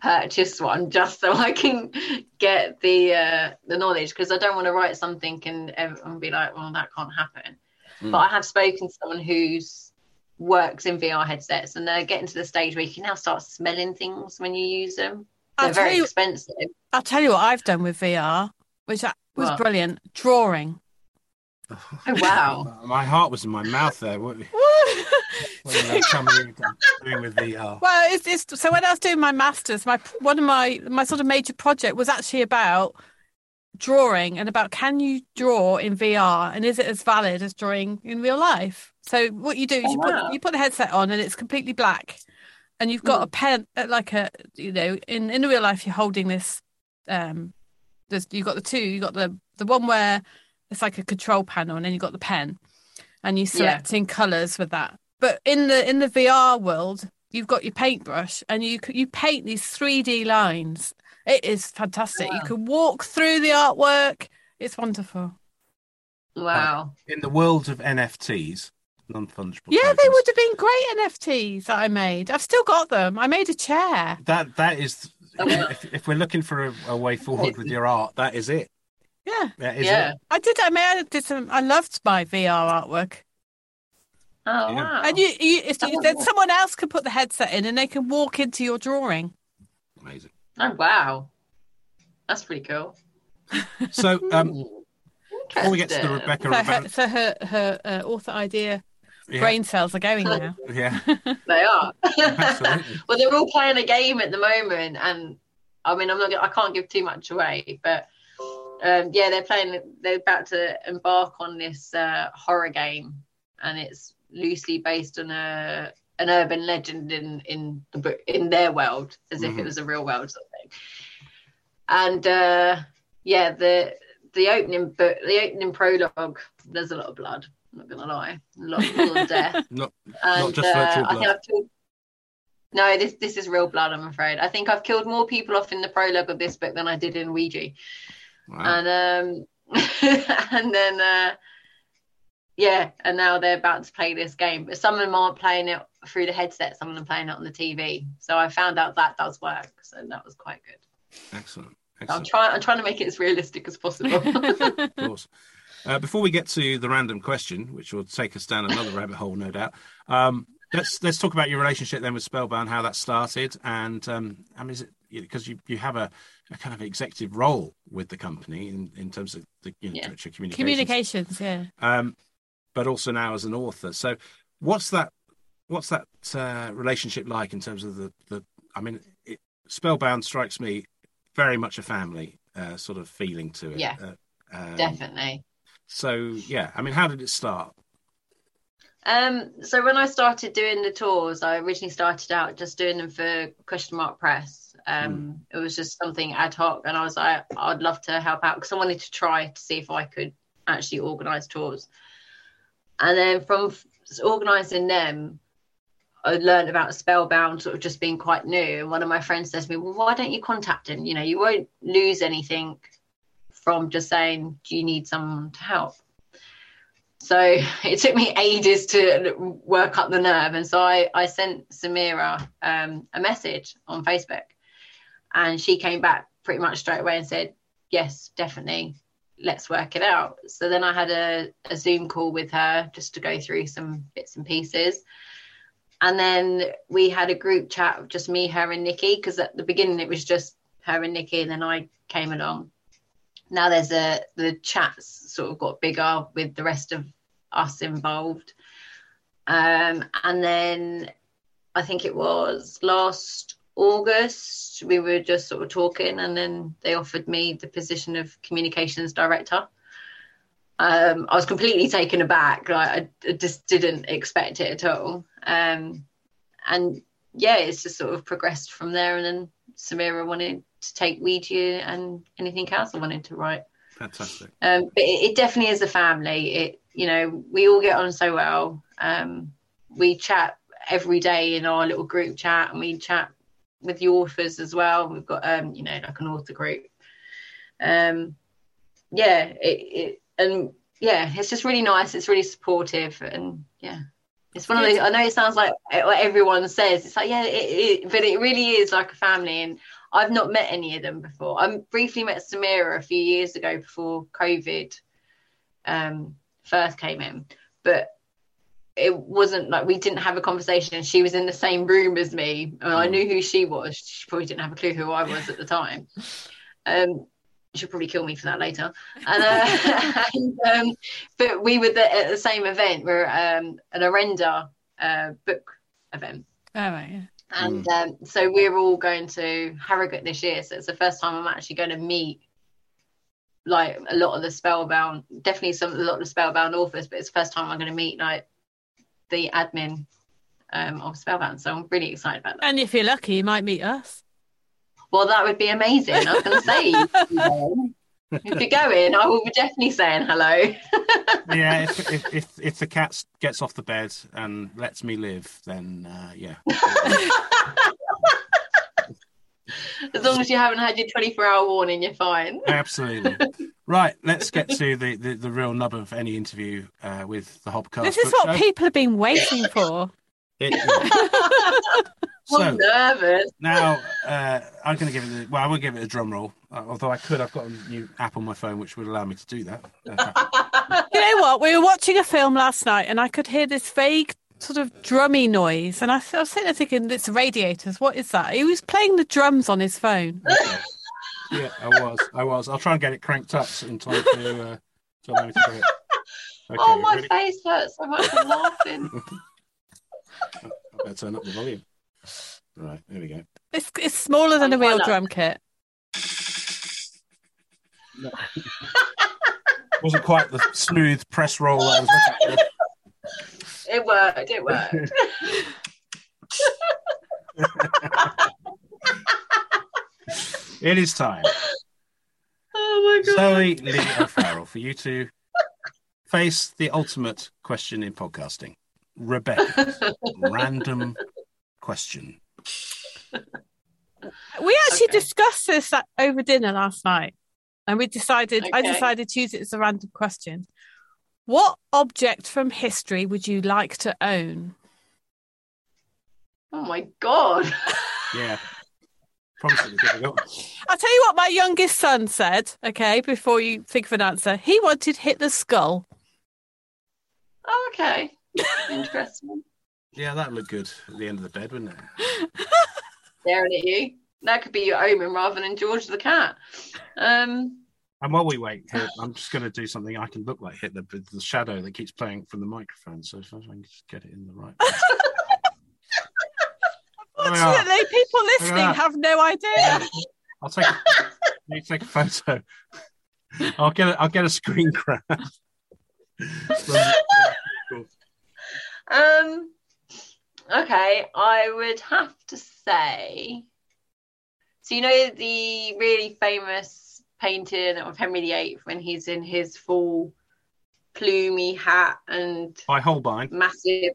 purchase one just so I can get the uh, the knowledge because I don't want to write something and everyone be like, well, that can't happen. Mm. But I have spoken to someone who's works in VR headsets and they're getting to the stage where you can now start smelling things when you use them. They're I'll very you, expensive. I'll tell you what I've done with VR, which was what? brilliant. Drawing. Oh wow! [LAUGHS] my heart was in my mouth there. What, [LAUGHS] what are doing with VR? Well, it's, it's so when I was doing my masters, my one of my my sort of major project was actually about drawing and about can you draw in VR and is it as valid as drawing in real life? So what you do is oh, you wow. put you put the headset on and it's completely black, and you've got mm. a pen uh, like a you know in in real life you're holding this um there's you've got the two you got the the one where it's like a control panel, and then you've got the pen, and you're selecting yeah. colours with that. But in the in the VR world, you've got your paintbrush, and you you paint these 3D lines. It is fantastic. Wow. You can walk through the artwork. It's wonderful. Wow! in the world of NFTs, non-fungible. Yeah, tokens, they would have been great NFTs that I made. I've still got them. I made a chair. That that is. [LAUGHS] if, if we're looking for a, a way forward with your art, that is it. Yeah. yeah. It? I did. I mean, I did some. I loved my VR artwork. Oh yeah. wow! And you, you if you, then someone else can put the headset in and they can walk into your drawing. Amazing. Oh wow, that's pretty cool. So, um, [LAUGHS] before we get to the Rebecca, so her, so her, her uh, author idea yeah. brain cells are going now. [LAUGHS] Yeah, they are. [LAUGHS] well, they're all playing a game at the moment, and I mean, I'm not. I can't give too much away, but um, yeah, they're playing. They're about to embark on this uh, horror game, and it's loosely based on a an urban legend in in the book in their world, as mm-hmm. if it mm-hmm. was a real world sort of thing. And uh, yeah, the the opening book, the opening prologue, there's a lot of blood. I'm not gonna lie, a lot, a lot of death. [LAUGHS] not, and, not just virtual uh, blood. Killed, no, this this is real blood. I'm afraid. I think I've killed more people off in the prologue of this book than I did in Ouija. Wow. And um, [LAUGHS] and then uh, yeah, and now they're about to play this game. But some of them aren't playing it through the headset. Some of them playing it on the TV. So I found out that does work. So that was quite good. Excellent. Excellent. I'm trying. I'm trying to make it as realistic as possible. of course. [LAUGHS] Uh, before we get to the random question, which will take us down another rabbit hole, no doubt. Um, let's let's talk about your relationship then with Spellbound, how that started, and um, I mean, is it because you you have a a kind of executive role with the company in, in terms of the you know, yeah. communications. Communications, yeah. Um, but also now as an author. So, what's that? What's that uh, relationship like in terms of the the? I mean, it, Spellbound strikes me very much a family uh, sort of feeling to it. Yeah, uh, um, definitely. So, yeah, I mean, how did it start? Um, so when I started doing the tours, I originally started out just doing them for Question Mark Press, um, mm. It was just something ad hoc, and I was like, I'd love to help out because I wanted to try to see if I could actually organise tours. And then from organising them, I learned about Spellbound sort of just being quite new. And one of my friends says to me, Well, why don't you contact him? You know, you won't lose anything from just saying, Do you need someone to help? So [LAUGHS] it took me ages to work up the nerve. And so I, I sent Samira um, a message on Facebook and she came back pretty much straight away and said, Yes, definitely. Let's work it out. So then I had a, a Zoom call with her just to go through some bits and pieces. And then we had a group chat of just me, her, and Nikki, because at the beginning it was just her and Nikki, and then I came along. Now there's a the chats sort of got bigger with the rest of us involved. Um, and then I think it was last August, we were just sort of talking, and then they offered me the position of communications director. Um, I was completely taken aback. Like I, just didn't expect it at all. Um, and yeah, it's just sort of progressed from there. And then Samira wanted to take Ouija and anything else I wanted to write. Fantastic. Um, but it, it, definitely is a family. It, you know, we all get on so well. Um, we chat every day in our little group chat, and we chat with the authors as well. We've got, um, you know, like an author group. Um, yeah, it, it, and yeah, it's just really nice. It's really supportive, and yeah, it's one of those. I know it sounds like what everyone says. It's like yeah, it, it, but it really is like a family, and I've not met any of them before. I briefly met Samira a few years ago before COVID um, first came in, but it wasn't like we didn't have a conversation. She was in the same room as me, and I hmm. knew who she was. She probably didn't have a clue who I was at the time. [LAUGHS] Um, she'll probably kill me for that later. And, uh, [LAUGHS] and um, but we were at the same event. We're um, an Orenda uh, book event. Oh right, yeah. And mm. um, so we're all going to Harrogate this year. So it's the first time I'm actually going to meet like a lot of the spellbound, definitely some a lot of the spellbound authors, but it's the first time I'm going to meet like the admin um, of spellbound. So I'm really excited about that. And if you're lucky, you might meet us. Well, that would be amazing. I was going to say, [LAUGHS] if you're going, I will be definitely saying hello. [LAUGHS] yeah, if, if, if if the cat gets off the bed and lets me live, then uh, yeah. [LAUGHS] as long as you haven't had your 24 hour warning, you're fine. Absolutely. Right, let's get to the, the, the real nub of any interview uh, with the Hobcast. This is what show. people have been waiting for. It, [LAUGHS] so, I'm nervous. Now, uh, I'm going to give it. A, well, I won't give it a drum roll. Uh, although I could, I've got a new app on my phone which would allow me to do that. [LAUGHS] you know what? We were watching a film last night, and I could hear this vague sort of drummy noise, and I, I was sitting there thinking, "It's radiators. What is that?" He was playing the drums on his phone. [LAUGHS] yeah, I was. I was. I'll try and get it cranked up in time to, uh, to allow me to do it. [LAUGHS] Okay, oh, my ready? face hurts so much from laughing. I better turn up the volume. Right, there we go. It's, it's smaller than a real drum kit. No. [LAUGHS] wasn't quite the smooth press roll that I was looking for. It worked. It worked. [LAUGHS] it is time. Oh my god. Zoe Lee O'Farrell, for you to face the ultimate question in podcasting. Rebecca, [LAUGHS] random question. We actually okay. discussed this over dinner last night, and we decided. Okay. I decided to use it as a random question. What object from history would you like to own? Oh my god! [LAUGHS] yeah, [LAUGHS] I'll tell you what my youngest son said. Okay, before you think of an answer, he wanted Hitler's skull. Oh, okay. Interesting. Yeah, that would look good at the end of the bed, wouldn't it? Staring at you. That could be your omen rather than George the cat. Um, and while we wait, here, I'm just going to do something I can look like Hitler with the shadow that keeps playing from the microphone. So if I can just get it in the right. [LAUGHS] Unfortunately, people listening have no idea. I'll take. A, you take a photo. I'll get. A, I'll get a screen grab. [LAUGHS] Um. Okay, I would have to say. So you know the really famous painting of Henry VIII when he's in his full plumy hat and by Holbein, massive,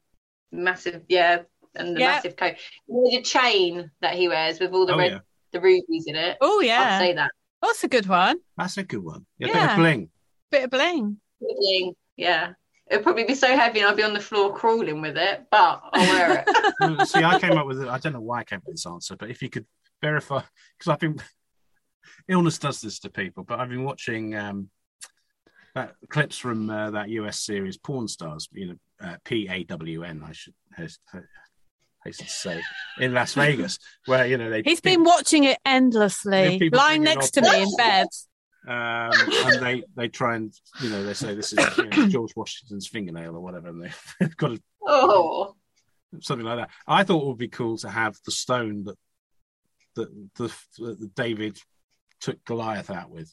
massive, yeah, and the massive coat. You know the chain that he wears with all the oh, red, yeah. the rubies in it. Oh yeah, I'd say that. That's a good one. That's a good one. Yeah, yeah. bit of bling. Bit of bling. Bit of bling. Yeah It'd probably be so heavy and I'd be on the floor crawling with it, but I'll wear it. [LAUGHS] See, I came up with it. I don't know why I came up with this answer, but if you could verify, because I've been illness does this to people, but I've been watching um, that clips from uh, that US series Pawn Stars, you know, uh, P A W N, I should hasten to say, in Las Vegas, where you know they He's been watching it endlessly, lying next to me in bed. Um, and they they try and you know they say this is you know, George Washington's fingernail or whatever, and they've [LAUGHS] got a, Oh, something like that. I thought it would be cool to have the stone that that the, that David took Goliath out with.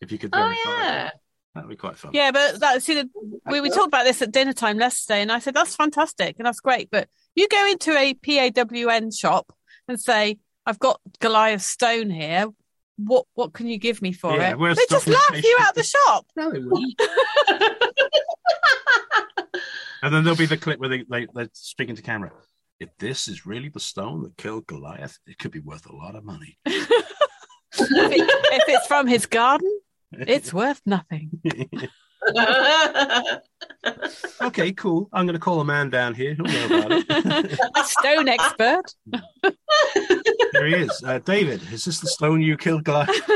If you could oh yeah. that, that'd be quite fun. Yeah, but that see, the, we we talked about this at dinner time yesterday, and I said that's fantastic and that's great. But you go into a PAWN shop and say, "I've got Goliath stone here. What what can you give me for Yeah, it?" where's They just laugh you out the shop. No, they wouldn't. [LAUGHS] and then there'll be the clip where they, they they're speaking to camera. If this is really the stone that killed Goliath, it could be worth a lot of money. [LAUGHS] if, it- if it's from his garden, it's [LAUGHS] worth nothing. okay, cool. I'm going to call a man down here. He'll know about it. a stone expert. There he is. Uh, David, is this the stone you killed Goliath? [LAUGHS]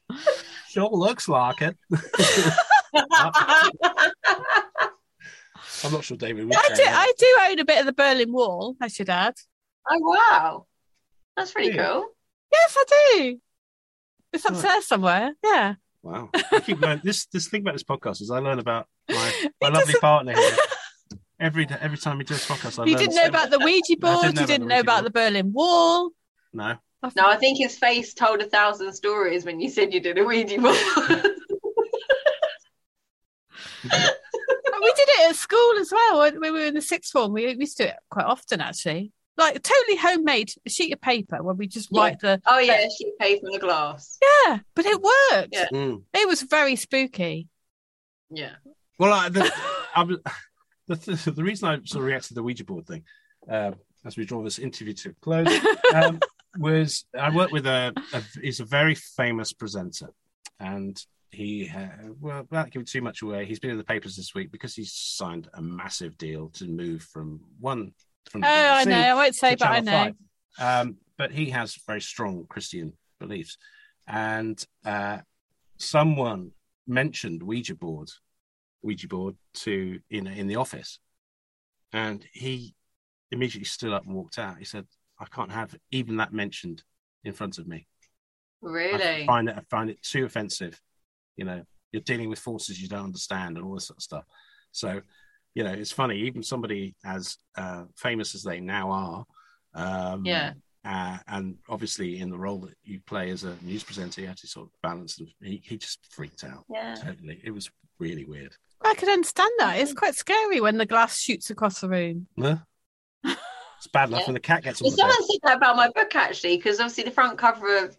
No, sure looks like it. I'm not sure David would I do. I do own a bit of the Berlin Wall. I should add. oh wow, that's pretty Yeah. cool. Yes, I do. It's upstairs somewhere. Yeah. Wow. I keep learning this this thing about this podcast is I learn about my, [LAUGHS] my lovely doesn't- partner here. [LAUGHS] Every every time we do a podcast, I you learn didn't know so about the Ouija board. didn't you didn't the know about the Berlin Wall. No. No, I think his face told a thousand stories when you said you did a Ouija board. [LAUGHS] we did it at school as well when we were in the sixth form. We we used to do it quite often actually. Like totally homemade, a sheet of paper where we just Yeah. write the oh yeah, she paid from the glass. yeah, but it worked. Yeah. Mm. It was very spooky. Yeah. Well, I, the, [LAUGHS] I, was- the, the, the reason I sort of reacted to the Ouija board thing, um, as we draw this interview to a close, [LAUGHS] um, was I work with a, a he's a very famous presenter, and he uh, well without giving too much away, he's been in the papers this week because he's signed a massive deal to move from one from Oh, the I BBC know. I won't say, but I know. Um, but he has very strong Christian beliefs, and uh, someone mentioned Ouija board, Ouija board to in in the office, and he immediately stood up and walked out. He said, "I can't have even that mentioned in front of me. Really, I Really? find it I find it too offensive. You know, you're dealing with forces you don't understand and all this sort of stuff. So." You know, it's funny. Even somebody as uh, famous as they now are, um, Yeah. uh, and obviously in the role that you play as a news presenter, you have to sort of balance. And he, he just freaked out Yeah. totally. It was really weird. I could understand that. It's quite scary when the glass shoots across the room. Huh? [LAUGHS] It's bad enough Yeah. when the cat gets on Well, the bed. someone said that about my book actually, because obviously the front cover of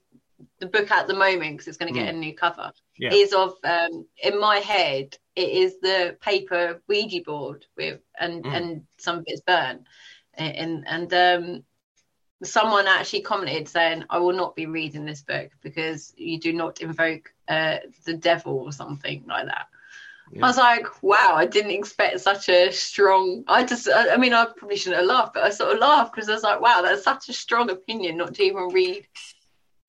the book at the moment, because it's going to get a new cover, Yeah. is of um, in my head it is the paper Ouija board with and Mm. and some bits burnt, and and um, someone actually commented saying I will not be reading this book because you do not invoke uh, the devil or something like that. Yeah. I was like, wow, I didn't expect such a strong. I just, I, I mean, I probably shouldn't have laughed, but I sort of laughed because I was like, wow, that's such a strong opinion not to even read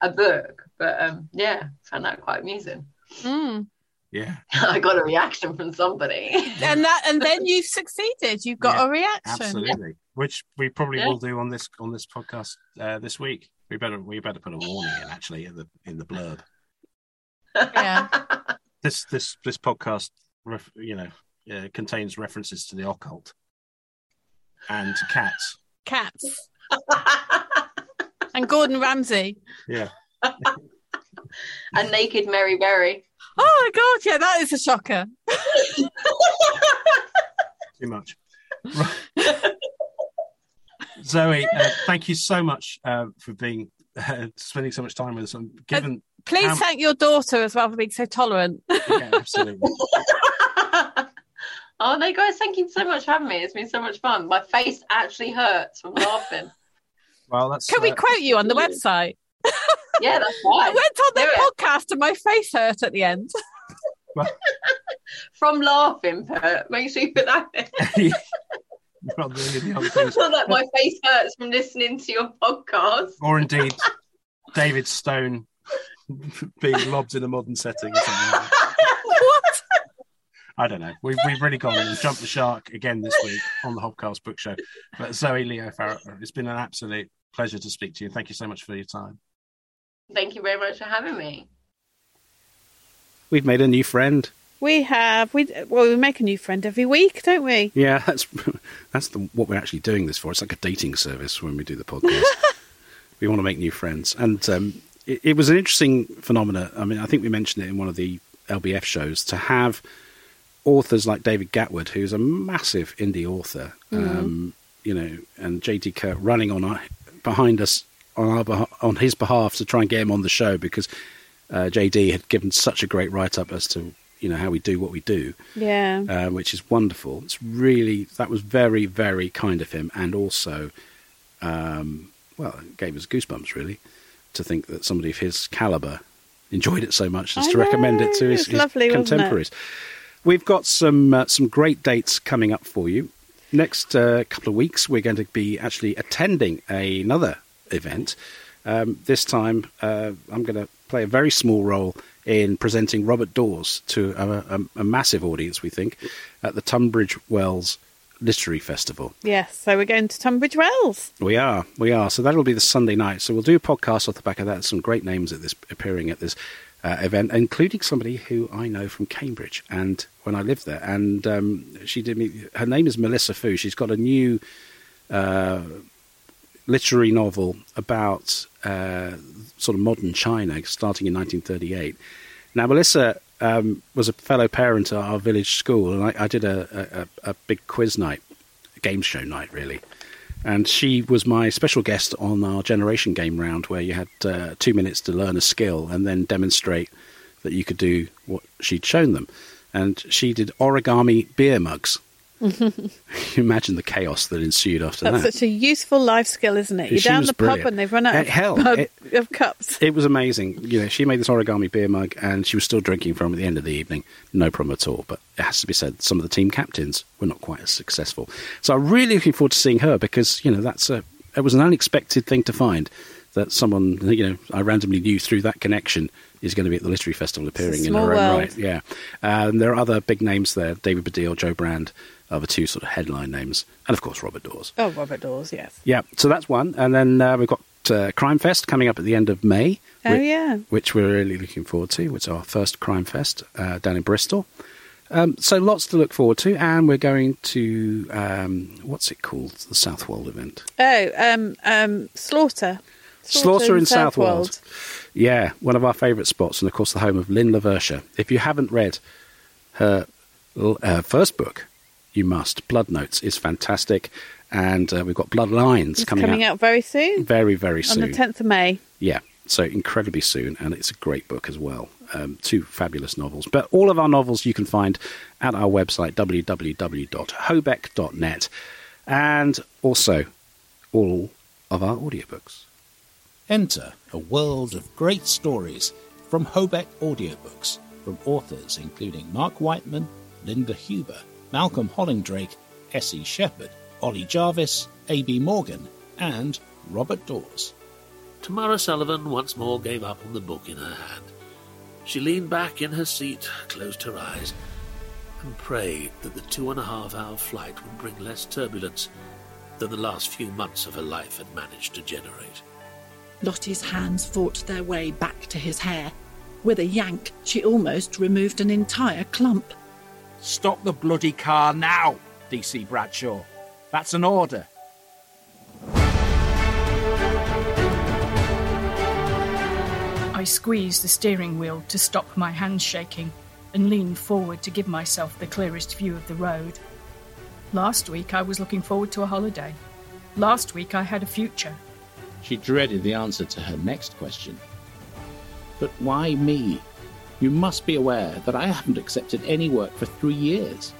a book. But um, yeah, found that quite amusing. Mm. Yeah, [LAUGHS] I got a reaction from somebody. [LAUGHS] And that, and then you've succeeded. You've got Yeah, a reaction. absolutely. Which we probably Yeah. will do on this on this podcast uh, this week. We better we better put a warning in actually in the in the blurb. Yeah. [LAUGHS] This this this podcast, ref, you know, uh, contains references to the occult and cats. Cats and Gordon Ramsay. Yeah, and naked Mary Berry. Oh my god, yeah, that is a shocker. [LAUGHS] too much. Right. Zoe, uh, thank you so much uh, for being uh, spending so much time with us. And given, Please Um, thank your daughter as well for being so tolerant. yeah, absolutely. [LAUGHS] oh no, guys, thank you so much for having me. It's been so much fun. My face actually hurts from laughing. Well, that's Can we uh, quote you on the website? Yeah, that's [LAUGHS] why. I went on Do their it. podcast and my face hurt at the end. [LAUGHS] From laughing, Pert. Make sure you put that in. Rather than the [LAUGHS] other I things. like my face hurts from listening to your podcast. Or indeed, David Stone being lobbed in a modern setting. Or like what? I don't know. We've, we've really gone and jumped the shark again this week on the Hobcast Book Show. But Zoe Lee O'Farrell, it's been an absolute pleasure to speak to you. Thank you so much for your time. Thank you very much for having me. We've made a new friend. We have we well we make a new friend every week, don't we? Yeah, [LAUGHS] that's that's the, what we're actually doing this for. It's like a dating service when we do the podcast. [LAUGHS] we want to make new friends, and um, it, it was an interesting phenomena. I mean, I think we mentioned it in one of the LBF shows to have authors like David Gatward, who's a massive indie author, um, you know, and JD Kirk running on our, behind us on our on his behalf to try and get him on the show because uh, JD had given such a great write up as to you know how we do what we do Yeah. uh, which is wonderful. It's really that was very very kind of him, and also, um, well, it gave us goosebumps really to think that somebody of his caliber enjoyed it so much as I to recommend it to his, his lovely, it? contemporaries. We've got some uh, some great dates coming up for you. Next uh, couple of weeks, we're going to be actually attending another event. Um, this time, uh, I'm going to play a very small role in presenting Robert Daws to a, a, a massive audience, we think, at the Tunbridge Wells Literary Festival. Yes. So we're going to Tunbridge Wells. We are, we are. So that'll be the Sunday night. So we'll do a podcast off the back of that. Some great names at this appearing at this uh, event, including somebody who I know from Cambridge and when I lived there. And um, she did me. Her name is Melissa Fu. She's got a new uh, literary novel about uh, sort of modern China, starting in 1938. Now, Melissa um, was a fellow parent at our village school, and I, I did a, a, a big quiz night, a game show night, really. And she was my special guest on our generation game round, where you had uh, two minutes to learn a skill and then demonstrate that you could do what she'd shown them. And she did origami beer mugs. [LAUGHS] imagine the chaos that ensued after That's that. such a useful life skill, isn't it? You're She down the pub brilliant. and they've run out Uh, of, hell, it- of cups. It was amazing. You know, she made this origami beer mug, and she was still drinking from it at the end of the evening. No problem at all. But it has to be said, some of the team captains were not quite as successful. So I'm really looking forward to seeing her because you know that's a it was an unexpected thing to find that someone you know I randomly knew through that connection is going to be at the literary festival appearing in her own world. right. Yeah, um, there are other big names there: David Baddiel, Jo Brand, are the two sort of headline names, and of course Robert Daws. Oh, Robert Daws, yes. Yeah, so that's one, and then uh, we've got uh, Crime Fest coming up at the end of May. Oh, whi- yeah. which we're really looking forward to. It's our first Crime Fest uh, down in Bristol. Um, so lots to look forward to, and we're going to um, what's it called? The Southwold event. Oh, um, um, Slaughter. Slaughter in Southwold. Southwold. Yeah, one of our favourite spots, and of course the home of Lin Le Versha. If you haven't read her uh, first book, you must. Blood Notes is fantastic, and uh, we've got Bloodlines It's coming, coming, out very soon, very very soon on the 10th of May. Yeah, so incredibly soon, and it's a great book as well. Um, two fabulous novels. But all of our novels you can find at our website, www.hobeck.net, and also all of our audiobooks. Enter a world of great stories from Hobeck Audiobooks from authors including Mark Whiteman, Linda Huber, Malcolm Hollingdrake, S.E. Shepherd, Ollie Jarvis, A.B. Morgan, and Robert Daws. Tamara Sullivan once more gave up on the book in her hand. She leaned back in her seat, closed her eyes, and prayed that the two and a half hour flight would bring less turbulence than the last few months of her life had managed to generate. Lottie's hands fought their way back to his hair. With a yank, she almost removed an entire clump. Stop the bloody car now, DC Bradshaw. That's an order. I squeezed the steering wheel to stop my hands shaking and leaned forward to give myself the clearest view of the road. Last week I was looking forward to a holiday. Last week I had a future. She dreaded the answer to her next question. But why me? You must be aware that I haven't accepted any work for three years.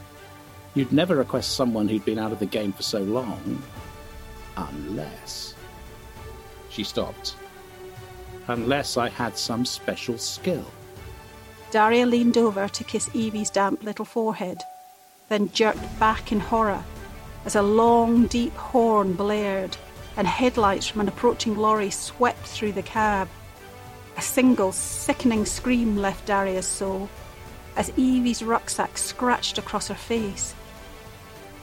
You'd never request someone who'd been out of the game for so long. Unless. She stopped. unless I had some special skill. Daria leaned over to kiss Evie's damp little forehead, then jerked back in horror as a long, deep horn blared and headlights from an approaching lorry swept through the cab. A single sickening scream left Daria's soul as Evie's rucksack scratched across her face.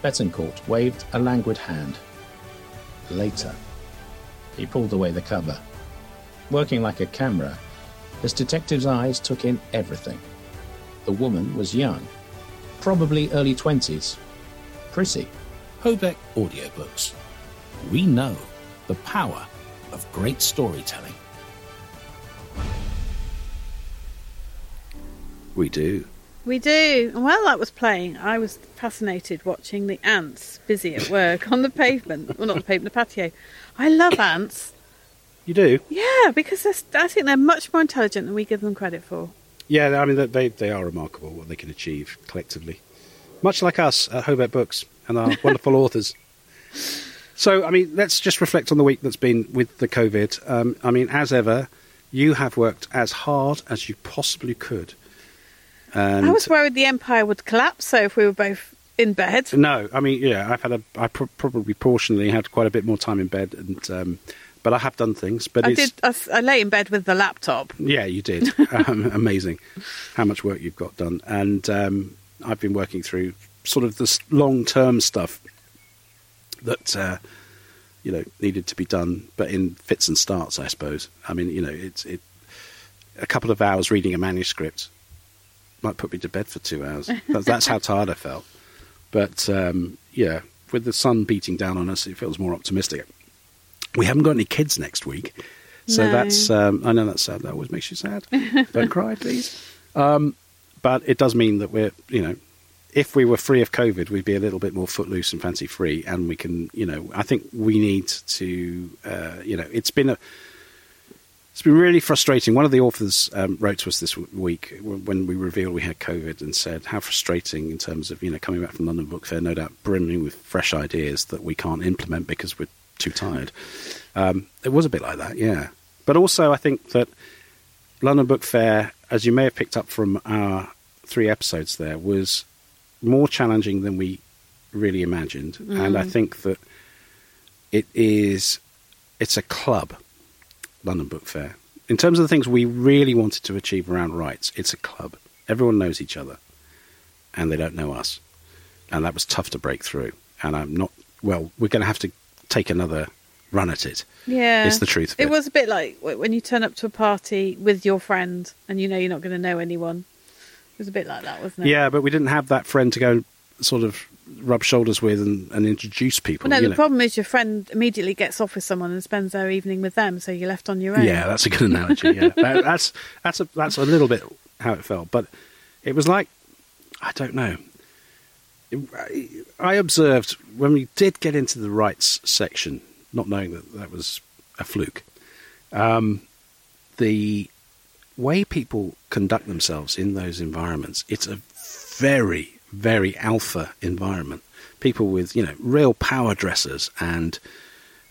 Betancourt waved a languid hand. Later, he pulled away the cover. Working like a camera, his detective's eyes took in everything. The woman was young, probably early 20s. Pretty. Hobeck Audiobooks. We know the power of great storytelling. We do. We do. And while that was playing, I was fascinated watching the ants busy at work on the pavement. Well, not the pavement, the patio. I love ants. You do? Yeah, because they're- I think they're much more intelligent than we give them credit for. Yeah, I mean, they, they are remarkable what they can achieve collectively. Much like us at Hobeck Books and our [LAUGHS] wonderful authors. So, I mean, let's just reflect on the week that's been with the COVID. Um, I mean, as ever, you have worked as hard as you possibly could. And I was worried the empire would collapse, so if we were both in bed. No, I mean, yeah, I've had a, I pro- probably proportionally had quite a bit more time in bed, and um, but I have done things. But I did. I, I lay in bed with the laptop. Yeah, you did. [LAUGHS] um, amazing how much work you've got done. And um, I've been working through sort of this long term stuff that, uh, you know, needed to be done, but in fits and starts, I suppose. I mean, you know, it's it, a couple of hours reading a manuscript might put me to bed for two hours. That's, that's how tired I felt. But, um, yeah, with the sun beating down on us, it feels more optimistic. We haven't got any kids next week. So No. that's, um, I know that's sad. That always makes you sad. Don't [LAUGHS] cry, please. Um, but it does mean that we're, you know, if we were free of COVID, we'd be a little bit more footloose and fancy free. And we can, you know, I think we need to, uh, you know, it's been a, it's been really frustrating. One of the authors um, wrote to us this w- week when we revealed we had COVID and said how frustrating in terms of you know coming back from London Book Fair, no doubt brimming with fresh ideas that we can't implement because we're too tired. Um, it was a bit like that, yeah. But also, I think that London Book Fair, as you may have picked up from our three episodes there, was more challenging than we really imagined, and I Mm. think that it is it's a club London Book Fair. In terms of the things we really wanted to achieve around rights, it's a club. Everyone knows each other, and they don't know us, and that was tough to break through. And I'm not well. We're going to have to take another run at it. Yeah, It's the truth of It it. was a bit like when you turn up to a party with your friend and you know you're not going to know anyone. It was a bit like that, wasn't it? Yeah, but we didn't have that friend to go sort of rub shoulders with and, and introduce people. Well, no, the know. problem is your friend immediately gets off with someone and spends their evening with them, so you're left on your own. Yeah, that's a good analogy. Yeah, [LAUGHS] That- that's that's a that's a little bit how it felt, but it was like I don't know. I observed when we did get into the rights section, not knowing that that was a fluke. Um, the way people conduct themselves in those environments, it's a very, very alpha environment. People with, you know, real power dressers, and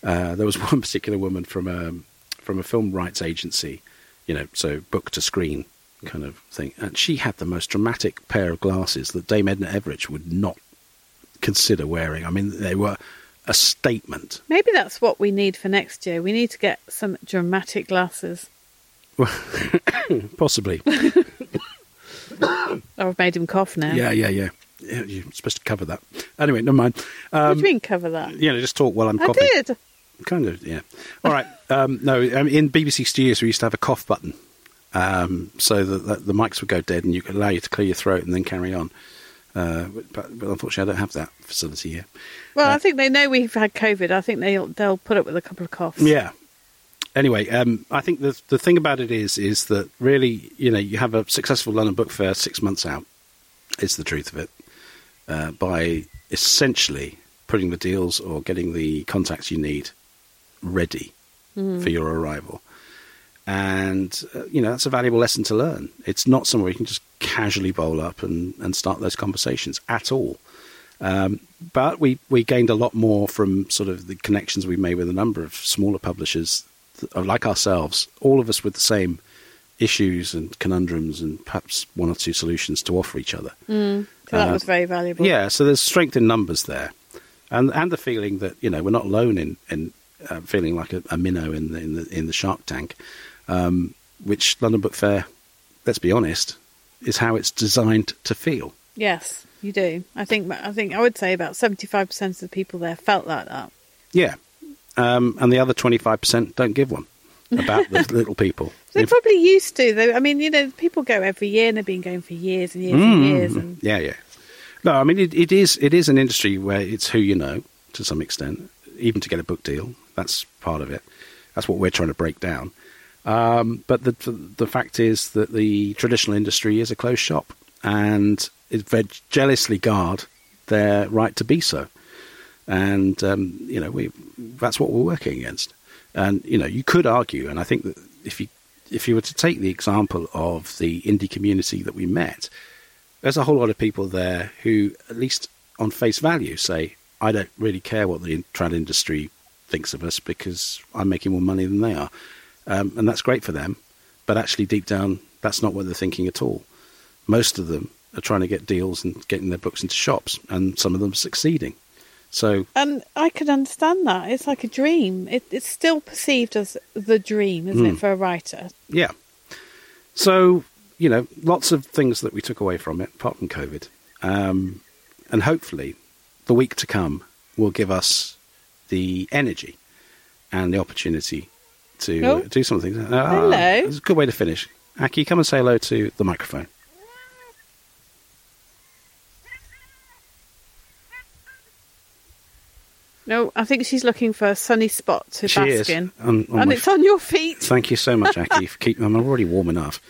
uh, there was [LAUGHS] one particular woman from a from a film rights agency, you know, so book to screen kind of thing, and she had the most dramatic pair of glasses that Dame Edna Everage would not consider wearing. I mean, they were a statement. Maybe that's what we need for next year. We need to get some dramatic glasses. [LAUGHS] Possibly. [LAUGHS] Oh, [COUGHS] I've made him cough now. Yeah, yeah, yeah. yeah. You're supposed to cover that. Anyway, never mind. Um, what do you mean cover that? You know, just talk while I'm I coughing. did. Kind of, yeah. All right. Um, no, um, in BBC Studios, we used to have a cough button, um, so that, that the mics would go dead, and you could allow you to clear your throat and then carry on. Uh, but, but unfortunately, I don't have that facility here. Well, I think they know we've had COVID. I think they'll they'll put up with a couple of coughs. Yeah. Anyway, um, I think the the thing about it is is that really, you know, you have a successful London Book Fair six months out. It's the truth of it. Uh, by essentially putting the deals or getting the contacts you need ready Mm. for your arrival, and uh, you know that's a valuable lesson to learn. It's not somewhere you can just casually bowl up and, and start those conversations at all. Um, but we, we gained a lot more from sort of the connections we made with a number of smaller publishers like ourselves, all of us with the same issues and conundrums and perhaps one or two solutions to offer each other. Mm. So that Uh, was very valuable. Yeah, so there's strength in numbers there, and and the feeling that you know we're not alone in in uh, feeling like a, a minnow in the in the in the shark tank, um, which London Book Fair, let's be honest, is how it's designed to feel. Yes, you do. I think I think I would say about seventy five percent of the people there felt like that. Yeah, um, and the other twenty five percent don't give one about the [LAUGHS] little people. They If- probably used to. They, I mean, you know, people go every year and they've been going for years and years and Mm, years. And Yeah, yeah. No, I mean it, it is it is an industry where it's who you know to some extent. Even to get a book deal, that's part of it. That's what we're trying to break down. Um, but the, the the fact is that the traditional industry is a closed shop, and it very jealously guard their right to be so. And um, you know, we that's what we're working against. And you know, you could argue, and I think that if you if you were to take the example of the indie community that we met, there's a whole lot of people there who, at least on face value, say, I don't really care what the trad industry thinks of us because I'm making more money than they are. Um, and that's great for them. But actually, deep down, that's not what they're thinking at all. Most of them are trying to get deals and getting their books into shops, and some of them are succeeding. So, and I could understand that. It's like a dream. It, it's still perceived as the dream, isn't Mm. it, for a writer? yeah. So, you know, lots of things that we took away from it, apart from COVID. Um, and hopefully, the week to come will give us the energy and the opportunity to Oh. do something. Uh, Hello. It's a good way to finish. Aki, come and say hello to the microphone. No, I think she's looking for a sunny spot to She bask is. in. On- on and it's on your feet. Thank you so much, Aki. [LAUGHS] for keep, I'm already warm enough.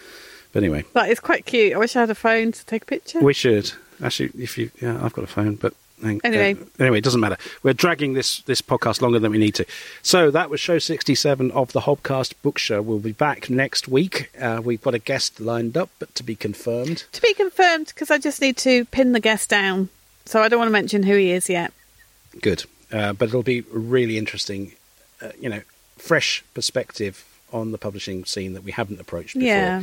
But anyway, That is quite cute. I wish I had a phone to take a picture. we should actually. If you, yeah, I've got a phone, but Anyway. uh, anyway, it doesn't matter. We're dragging this this podcast longer than we need to. So that was show 67 of the Hobcast Book Show. We'll be back next week. Uh, we've got a guest lined up, but to be confirmed. To be confirmed, because I just need to pin the guest down. So I don't want to mention who he is yet. Good, uh, but it'll be really interesting. Uh, you know, fresh perspective on the publishing scene that we haven't approached before. Yeah.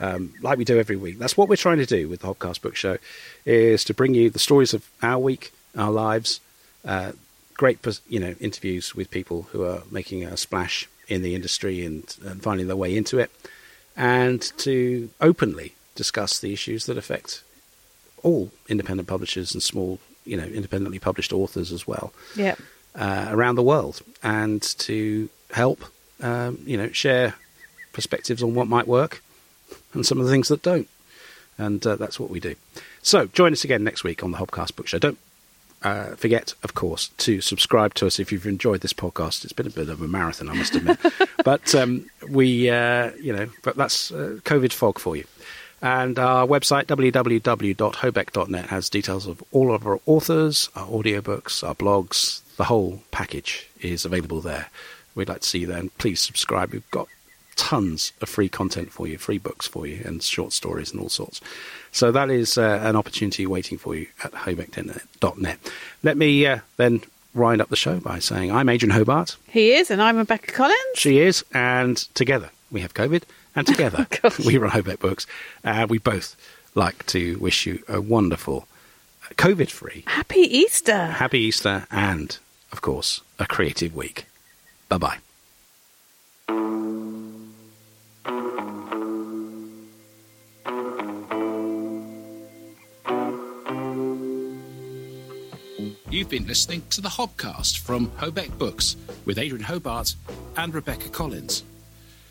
um, like we do every week. That's what we're trying to do with the Hobcast Book Show, is to bring you the stories of our week, our lives, uh, great, you know, interviews with people who are making a splash in the industry and, and finding their way into it, and to openly discuss the issues that affect all independent publishers and small, you know, independently published authors as well Yeah. uh, around the world, and to help, um, you know, share perspectives on what might work and some of the things that don't. And uh, that's what we do. So join us again next week on the Hobcast Book Show. Don't uh, forget, of course, to subscribe to us if you've enjoyed this podcast. It's been a bit of a marathon, I must admit, [LAUGHS] but um, we, uh, you know, but that's uh, COVID fog for you. And our website, www.hobeck.net, has details of all of our authors, our audiobooks, our blogs. The whole package is available there. We'd like to see you there, and please subscribe. We've got tons of free content for you, free books for you, and short stories and all sorts. So that is uh, an opportunity waiting for you at hobeck.net. Let me uh, then wind up the show by saying I'm Adrian Hobart. He is, and I'm Rebecca Collins. She is, and together we have COVID, and together [LAUGHS] we run Hobeck Books. And we both like to wish you a wonderful, uh, COVID free, Happy Easter. happy Easter, and, of course, a creative week. Bye bye. You've been listening to the Hobcast from Hobeck Books with Adrian Hobart and Rebecca Collins.